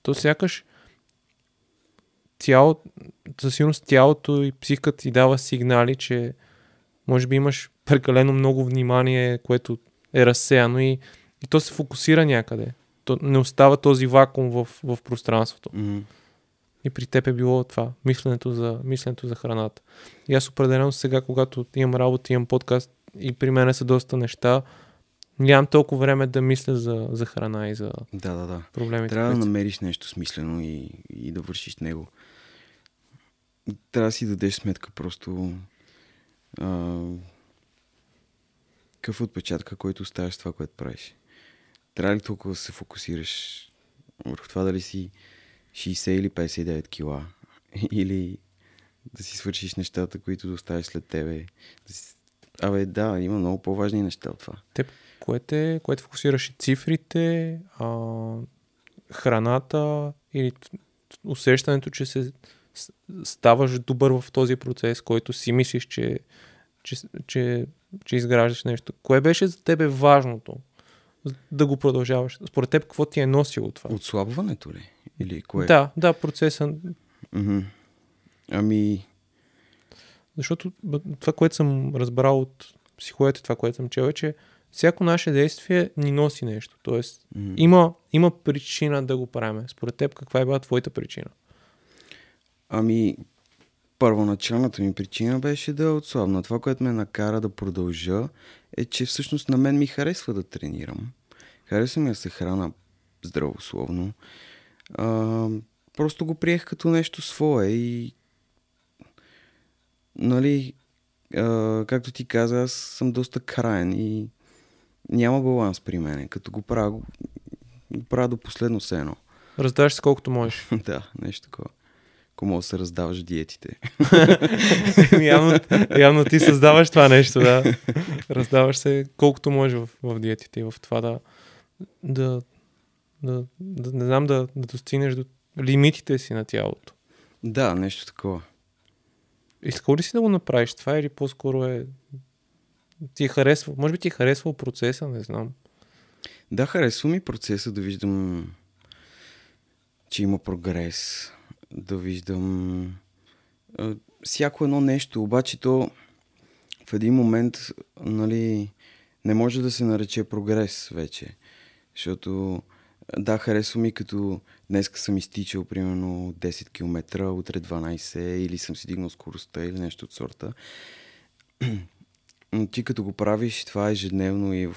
то сякаш тяло, със сигурност тялото и психиката ти дава сигнали, че може би имаш прекалено много внимание, което е разсеяно и, и то се фокусира някъде. То не остава този вакуум в, в пространството. Mm-hmm. И при теб е било това, мисленето за, мисленето за храната. И аз определено сега, когато имам работа, имам подкаст и при мен са доста неща, нямам толкова време да мисля за, за храна и за да, да, да. проблемите. Трябва да намериш нещо смислено и, и да вършиш него. Трябва да си дадеш сметка просто а, какъв отпечатка, който оставяш това, което правиш. Трябва ли толкова да се фокусираш върху това дали си 60 или 59 кила или да си свършиш нещата, които да оставиш след тебе. Абе, да, има много по-важни неща от това. Теб кое те, кое те фокусираше? Цифрите, а, храната или усещането, че се ставаш добър в този процес, който си мислиш, че, че, че, че изграждаш нещо. Кое беше за тебе важното да го продължаваш? Според теб, какво ти е носило това? Отслабването ли? Или кое? Да, да, процеса. Mm-hmm. Ами... Защото това, което съм разбрал от психологията, това, което съм чел е, че всяко наше действие ни носи нещо. Тоест, mm-hmm. има, има причина да го правим. Според теб, каква е била твоята причина? Ами, първоначалната ми причина беше да отслабна. Това, което ме накара да продължа, е, че всъщност на мен ми харесва да тренирам. Харесва ми да се храна здравословно. А, просто го приех като нещо свое и нали, а, както ти каза, аз съм доста краен и няма баланс при мен. Като го правя, го, го правя до последно се едно. Раздаваш се колкото можеш. да, нещо такова. Ако мога да се раздаваш диетите. явно, явно ти създаваш това нещо, да. Раздаваш се колкото можеш в, в диетите и в това да, да, да, да не знам, да, да достигнеш до лимитите си на тялото. Да, нещо такова. Искал ли си да го направиш това или по-скоро е... Ти е харесва, може би ти е харесвал процеса, не знам. Да, харесва ми процеса да виждам, че има прогрес, да виждам всяко едно нещо, обаче то в един момент, нали, не може да се нарече прогрес вече, защото да, харесва ми като днес съм изтичал примерно 10 км, утре 12 или съм си дигнал скоростта или нещо от сорта. Но ти като го правиш това ежедневно и в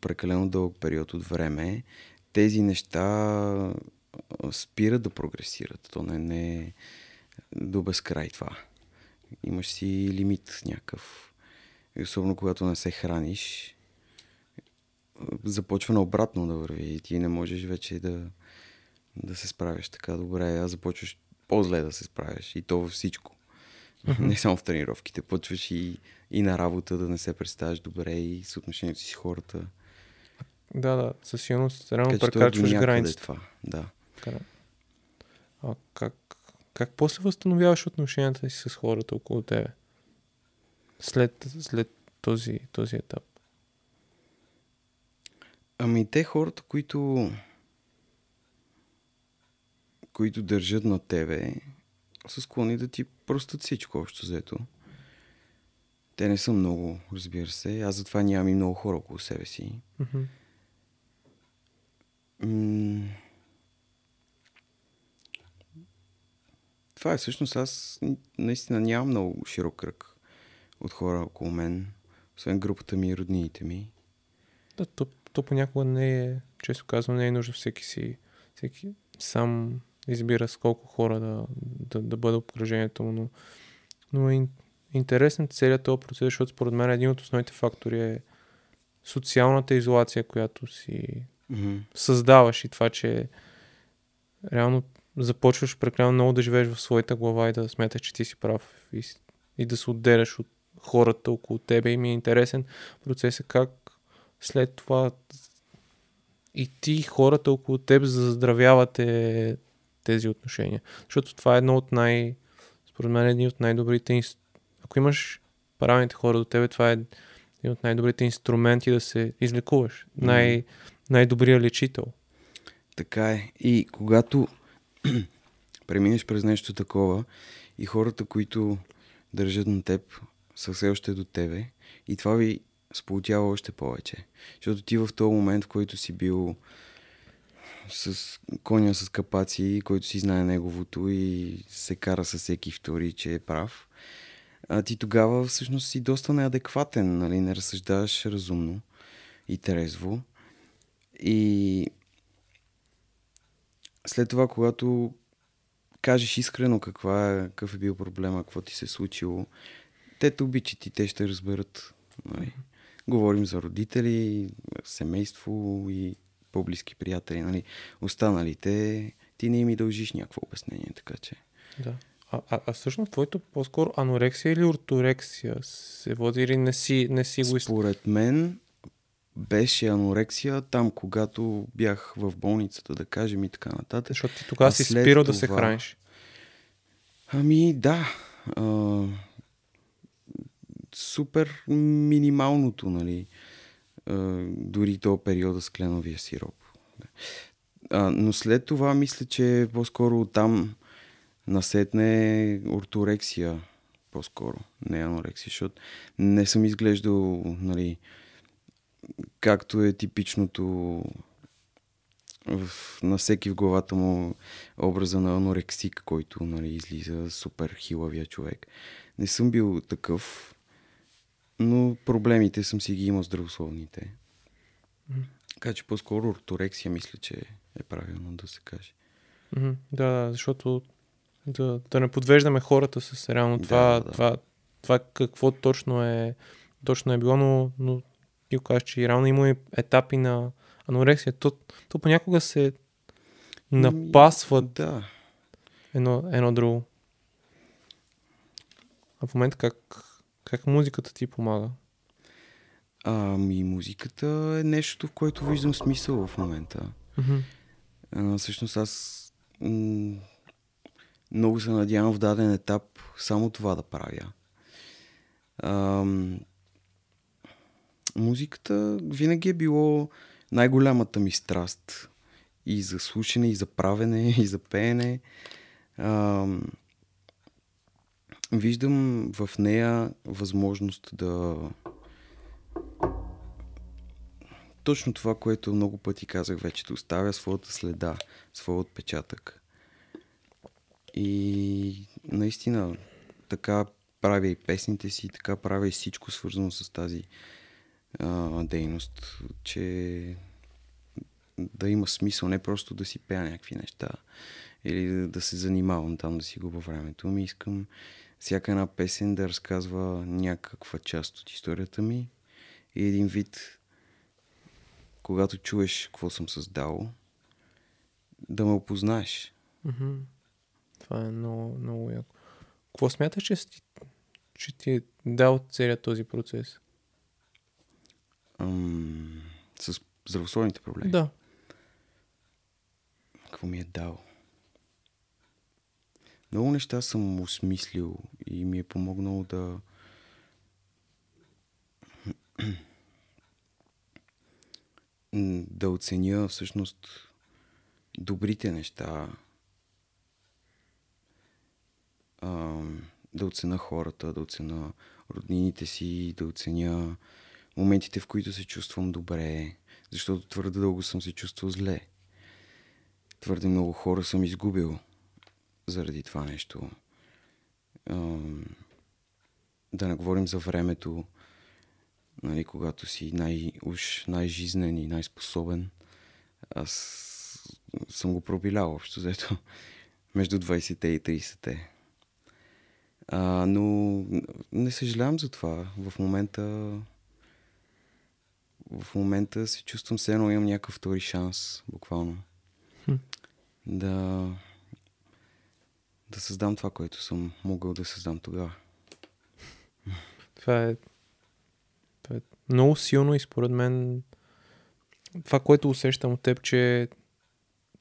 прекалено дълъг период от време, тези неща спират да прогресират. То не, не е до безкрай това. Имаш си лимит някакъв. И особено когато не се храниш, започва наобратно да върви и ти не можеш вече да, да се справяш така добре, а започваш по-зле да се справяш и то във всичко. не само в тренировките, почваш и, и на работа да не се представяш добре и с отношението си с хората. Да, да, със сигурност реално прекрачваш границите. Това, да. А как, как после възстановяваш отношенията си с хората около тебе? След, след този, този етап? Ами те хората, които които държат на тебе, са склонни да ти простат всичко общо взето. Те не са много, разбира се. Аз затова нямам и много хора около себе си. Mm-hmm. М- това е всъщност аз наистина нямам много широк кръг от хора около мен, освен групата ми и роднините ми. Да, то, то понякога не е, често казвам, не е нужно всеки си, всеки сам избира с колко хора да, да, да бъде обкръжението му, но, но е интересен целият този процес, защото според мен един от основните фактори е социалната изолация, която си mm-hmm. създаваш и това, че реално започваш прекалено много да живееш в своята глава и да смяташ, че ти си прав и, и да се отделяш от хората около тебе и ми е интересен процесът как след това и ти хората около теб заздравявате тези отношения. Защото това е едно от най... Според мен един от най-добрите... Ако имаш правилните хора до тебе, това е един от най-добрите инструменти да се излекуваш. Най- най-добрият лечител. Така е. И когато преминеш през нещо такова и хората, които държат на теб, са все още до тебе и това ви сполутява още повече. Защото ти в този момент, в който си бил с коня с капаци, който си знае неговото и се кара с всеки втори, че е прав, а ти тогава всъщност си доста неадекватен, нали? не разсъждаваш разумно и трезво. И след това, когато кажеш искрено каква е, какъв е бил проблема, какво ти се е случило, те те обичат и те ще разберат. Нали? Говорим за родители, семейство и по-близки приятели. Нали? Останалите, ти не им дължиш някакво обяснение, така че. Да. А, а, а всъщност твоето по-скоро анорексия или орторексия се води или не си, не си го Според мен беше анорексия там, когато бях в болницата, да кажем и така нататък. Защото ти тогава си спирал това... да се храниш. Ами да. А, супер минималното, нали. А, дори то периода с кленовия сироп. А, но след това мисля, че по-скоро там насетне орторексия по-скоро, не анорексия, защото не съм изглеждал, нали, както е типичното в, на всеки в главата му образа на анорексик, който нали, излиза супер хилавия човек. Не съм бил такъв, но проблемите съм си ги имал здравословните. Mm. Така че по-скоро орторексия мисля, че е правилно да се каже. Mm-hmm. Да, защото да, да не подвеждаме хората с реално това, да, да. това това какво точно е, точно е било, но, но ти го кажеш, че реално има и етапи на анорексия. То, то понякога се напасват Да. едно, едно друго. А в момента как, как музиката ти помага? Ами, музиката е нещо, в което виждам смисъл в момента. Мгм. А, всъщност аз м- много се надявам в даден етап само това да правя. Ам, музиката винаги е било най-голямата ми страст. И за слушане, и за правене, и за пеене. Ам, виждам в нея възможност да точно това, което много пъти казах вече, да оставя своята следа, своя отпечатък. И наистина така правя и песните си, така правя и всичко свързано с тази дейност, че да има смисъл, не просто да си пея някакви неща или да, да се занимавам там, да си губя времето ми. Искам всяка една песен да разказва някаква част от историята ми и един вид когато чуеш какво съм създал, да ме опознаеш. Мгм. Това е много, много яко. Какво смяташ, че, че ти е дал целият този процес? Ам, с здравословните проблеми. Да. Какво ми е дал? Много неща съм осмислил и ми е помогнало да да оценя всъщност добрите неща, ам, да оценя хората, да оценя роднините си, да оценя моментите, в които се чувствам добре, защото твърде дълго съм се чувствал зле. Твърде много хора съм изгубил заради това нещо. Да не говорим за времето, нали, когато си най, уж най-жизнен и най-способен. Аз съм го пробилял общо взето между 20-те и 30-те. А, но не съжалявам за това. В момента в момента се чувствам все едно имам някакъв втори шанс, буквално. Хм. Да да създам това, което съм могъл да създам тогава. Това е, това е много силно и според мен това, което усещам от теб, че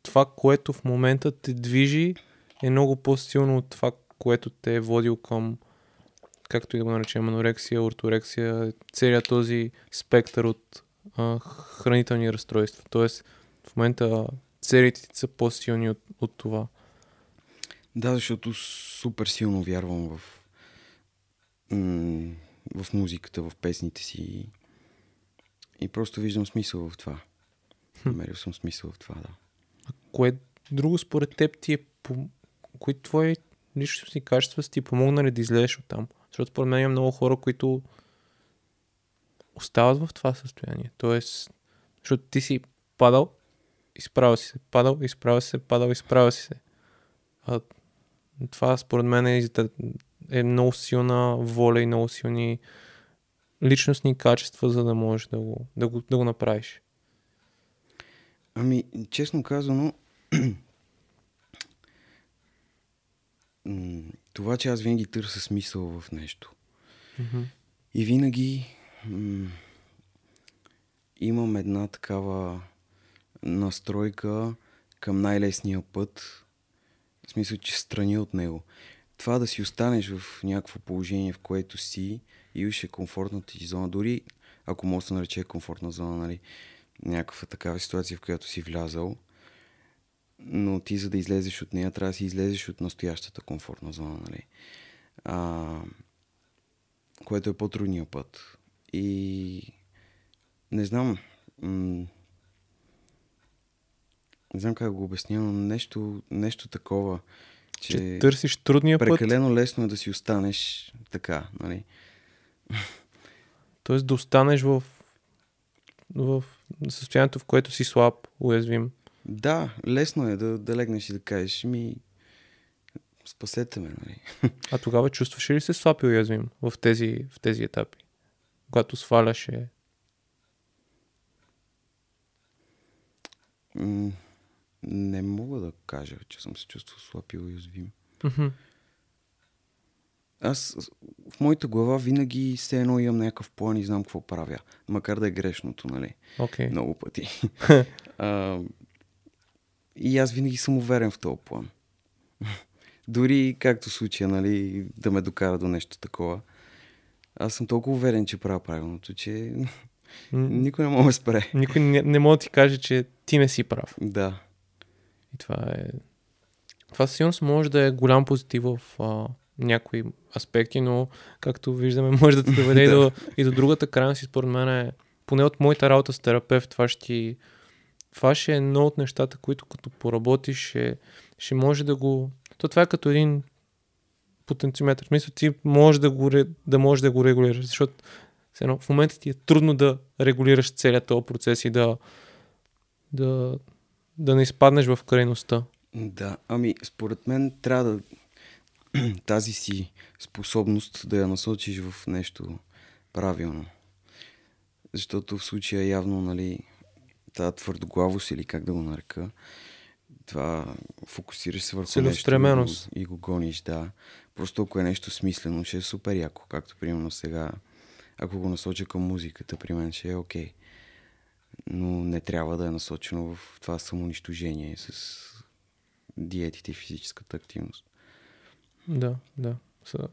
това, което в момента те движи, е много по-силно от това, което те е водил към, както и да го наречем, анорексия, орторексия, целият този спектър от а, хранителни разстройства. Тоест, в момента целите ти са по-силни от, от това. Да, защото супер силно вярвам в, в музиката, в песните си. И просто виждам смисъл в това. Намерил съм смисъл в това, да. Кое друго според теб ти е... Кои твои личностни качества са ти помогнали да излезеш от там? Защото според мен има много хора, които остават в това състояние. Тоест, защото ти си падал, изправил си се, падал, изправил си се, падал, изправил си се. А това според мен е, е много силна воля и много силни личностни качества, за да можеш да го, да го, да го направиш. Ами, честно казано, това, че аз винаги търся смисъл в нещо. Мгм. И винаги м- имам една такава настройка към най-лесния път, в смисъл, че страни от него. Това да си останеш в някакво положение, в което си и уж е комфортната ти зона, дори ако може да се нарече комфортна зона, нали, някаква такава ситуация, в която си влязал, но ти за да излезеш от нея, трябва да си излезеш от настоящата комфортна зона, нали. А, което е по-трудният път. И не знам, м- не знам как го обясня, но нещо, нещо такова, че, Че търсиш трудния път, прекалено лесно е да си останеш така, нали? т.е. да останеш в, в състоянието, в което си слаб, уязвим. Да, лесно е да, да легнеш и да кажеш ми спасете ме, нали? А тогава чувстваш ли се слаб и уязвим в тези, в тези етапи? Когато сваляше? М- не мога да кажа, че съм се чувствал слаб и уязвим. Аз в моята глава винаги все едно имам някакъв план и знам какво правя. Макар да е грешното, нали? Окей. Много пъти. а, и аз винаги съм уверен в този план. Дори както случая, нали, да ме докара до нещо такова. Аз съм толкова уверен, че правя правилното, че никой не може да спре. Никой не, не може да ти каже, че ти не си прав. Да. И това е... Това със сигурност може да е голям позитив в а, някои аспекти, но както виждаме, може да те доведе и, до, и до другата крайност и според мен е, поне от моята работа с терапевт, това ще ти... Това ще е едно от нещата, които като поработиш, ще, ще може да го... То това е като един потенциометър. В смисъл, ти може да, го, да можеш да го регулираш, защото едно, в момента ти е трудно да регулираш целият този процес и да, да, да не изпаднеш в крайността. Да, ами според мен трябва да тази си способност да я насочиш в нещо правилно. Защото в случая явно, нали, тази твърдоглавост или как да го нарека, това фокусираш се върху нещо и го, Целеустременост. и го гониш, да. Просто ако е нещо смислено, ще е супер яко, както примерно сега, ако го насоча към музиката, при мен ще е окей. Но не трябва да е насочено в това самоунищожение с диетите и физическата активност. Да, да,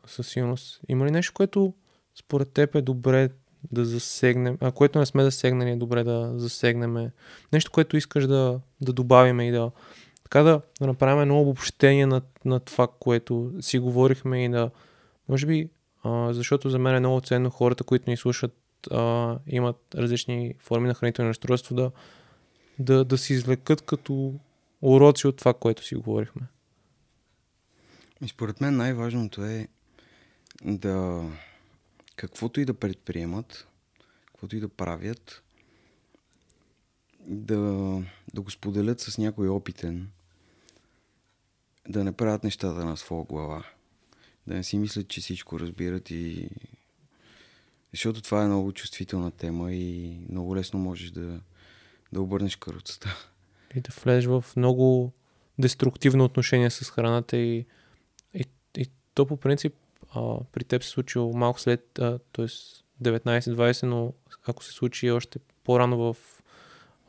със сигурност. Има ли нещо, което според теб е добре да засегнем, а което не сме засегнали, е добре да засегнем? Нещо, което искаш да, да добавим и да така да, направим едно обобщение на, на това, което си говорихме и да, може би, а, защото за мен е много ценно хората, които ни слушат, а, имат различни форми на хранително разстройство, да, да, да си извлекат като уроци от това, което си говорихме. И според мен най-важното е да каквото и да предприемат, каквото и да правят, да, да го споделят с някой опитен, да не правят нещата на своя глава, да не си мислят, че всичко разбират и... Защото това е много чувствителна тема и много лесно можеш да, да обърнеш каруцата. и да влезеш в много деструктивно отношение с храната и, и, и то по принцип а, при теб се случило малко след, т.е. 19-20, но ако се случи още по-рано в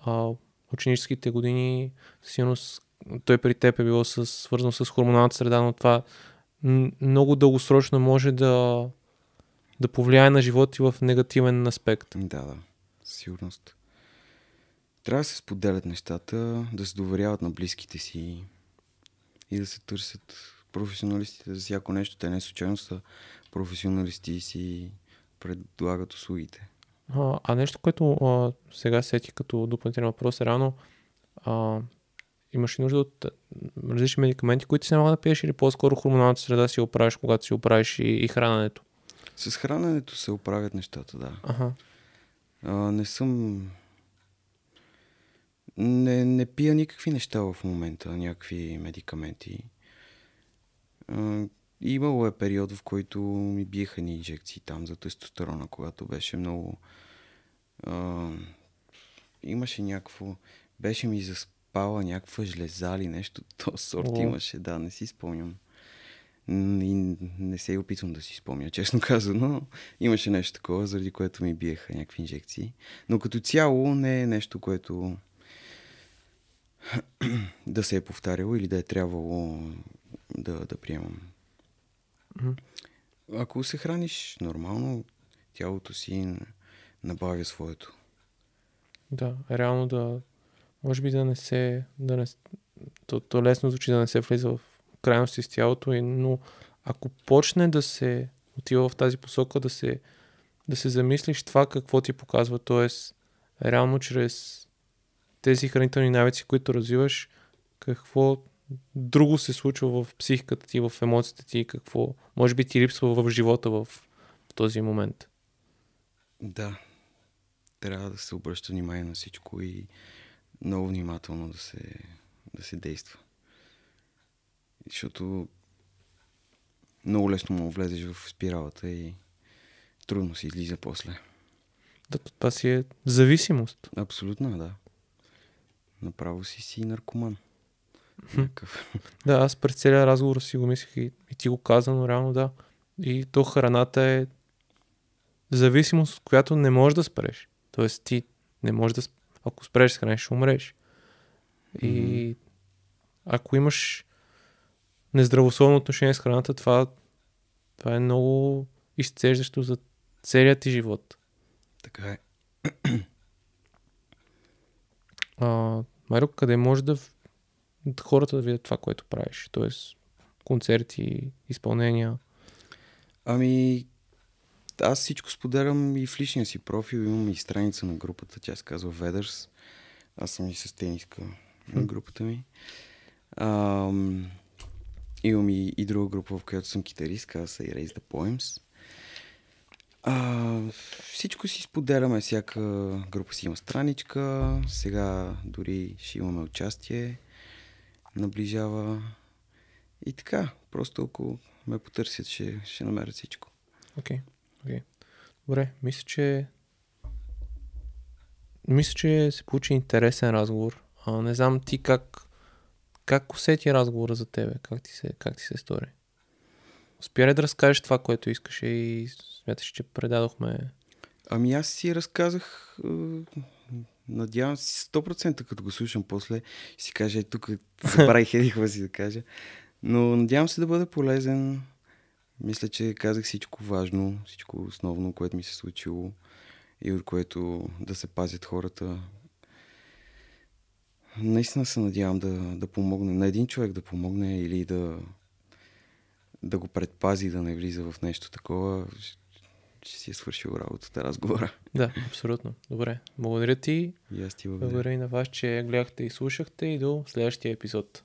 а, ученическите години, сигурно с- той при теб е било с, свързано с хормоналната среда, но това много дългосрочно може да, да повлияе на живота ти в негативен аспект. Да, да, сигурност. Трябва да се споделят нещата, да се доверяват на близките си и да се търсят професионалистите за всяко нещо. Те не случайно са професионалисти и си предлагат услугите. А, а нещо, което а, сега сети като допълнителен въпрос е рано, а, имаш ли нужда от различни медикаменти, които се налага да пиеш или по-скоро хормоналната среда си оправиш, когато си оправиш и, и храненето? С храненето се оправят нещата, да. Ага. А, не съм... Не, не пия никакви неща в момента, някакви медикаменти. Имало е период, в който ми биеха ни инжекции там за тестостерона, когато беше много... А, имаше някакво... Беше ми заспала някаква жлеза или нещо. То сорт О. имаше, да, не си спомням. И не се и опитвам да си спомня, честно казано. но Имаше нещо такова, заради което ми биеха някакви инжекции. Но като цяло не е нещо, което да се е повтаряло или да е трябвало да, да приемам. Мгм. Ако се храниш нормално, тялото си набавя своето. Да, реално да, може би да не се, да не, то, то лесно звучи да не се влиза в крайности с тялото, и, но ако почне да се отива в тази посока, да се, да се замислиш това какво ти показва, т.е. реално чрез тези хранителни навици, които развиваш, какво друго се случва в психиката ти, в емоциите ти, какво може би ти липсва в живота в, в този момент. Да, трябва да се обръща внимание на всичко и много внимателно да се, да се действа. Защото много лесно му влезеш в спиралата и трудно се излиза после. Да, това си е зависимост. Абсолютно, да. Направо си си наркоман. Да, аз през целия разговор си го мислих и, и ти го каза, но реално да. И то храната е зависимост, от която не можеш да спреш. Тоест ти не можеш да... Ако спреш с храна, ще умреш. И ако имаш нездравословно отношение с храната, това, това е много изцеждащо за целият ти живот. Така е. А, Марио, къде може да, хората да видят това, което правиш? Тоест концерти, изпълнения. Ами, аз всичко споделям и в личния си профил. Имам и страница на групата, тя се казва Ведърс. Аз съм и с тениска на групата ми. Ам, имам и, и друга група, в която съм китарист, казва се Erase the Poems. А, всичко си споделяме, всяка група си има страничка, сега дори ще имаме участие, наближава и така, просто ако ме потърсят, ще, ще намерят всичко. Окей, окей. Добре, мисля, че мисля, че се получи интересен разговор. А, не знам ти как как усети разговора за тебе? Как ти се, как ти се стори? Успя ли да разкажеш това, което искаше и смяташ, че предадохме Ами аз си разказах, е, надявам се 100% като го слушам после, ще си кажа, е, тук забравих еди какво си да кажа. Но надявам се да бъда полезен. Мисля, че казах всичко важно, всичко основно, което ми се е случило и от което да се пазят хората. Наистина се надявам да, да помогне, на един човек да помогне или да, да го предпази да не влиза в нещо такова. Ще си е свършил работата разговора. Да, абсолютно. Добре. Благодаря ти. И аз ти благодаря. Благодаря и на вас, че гледахте и слушахте и до следващия епизод.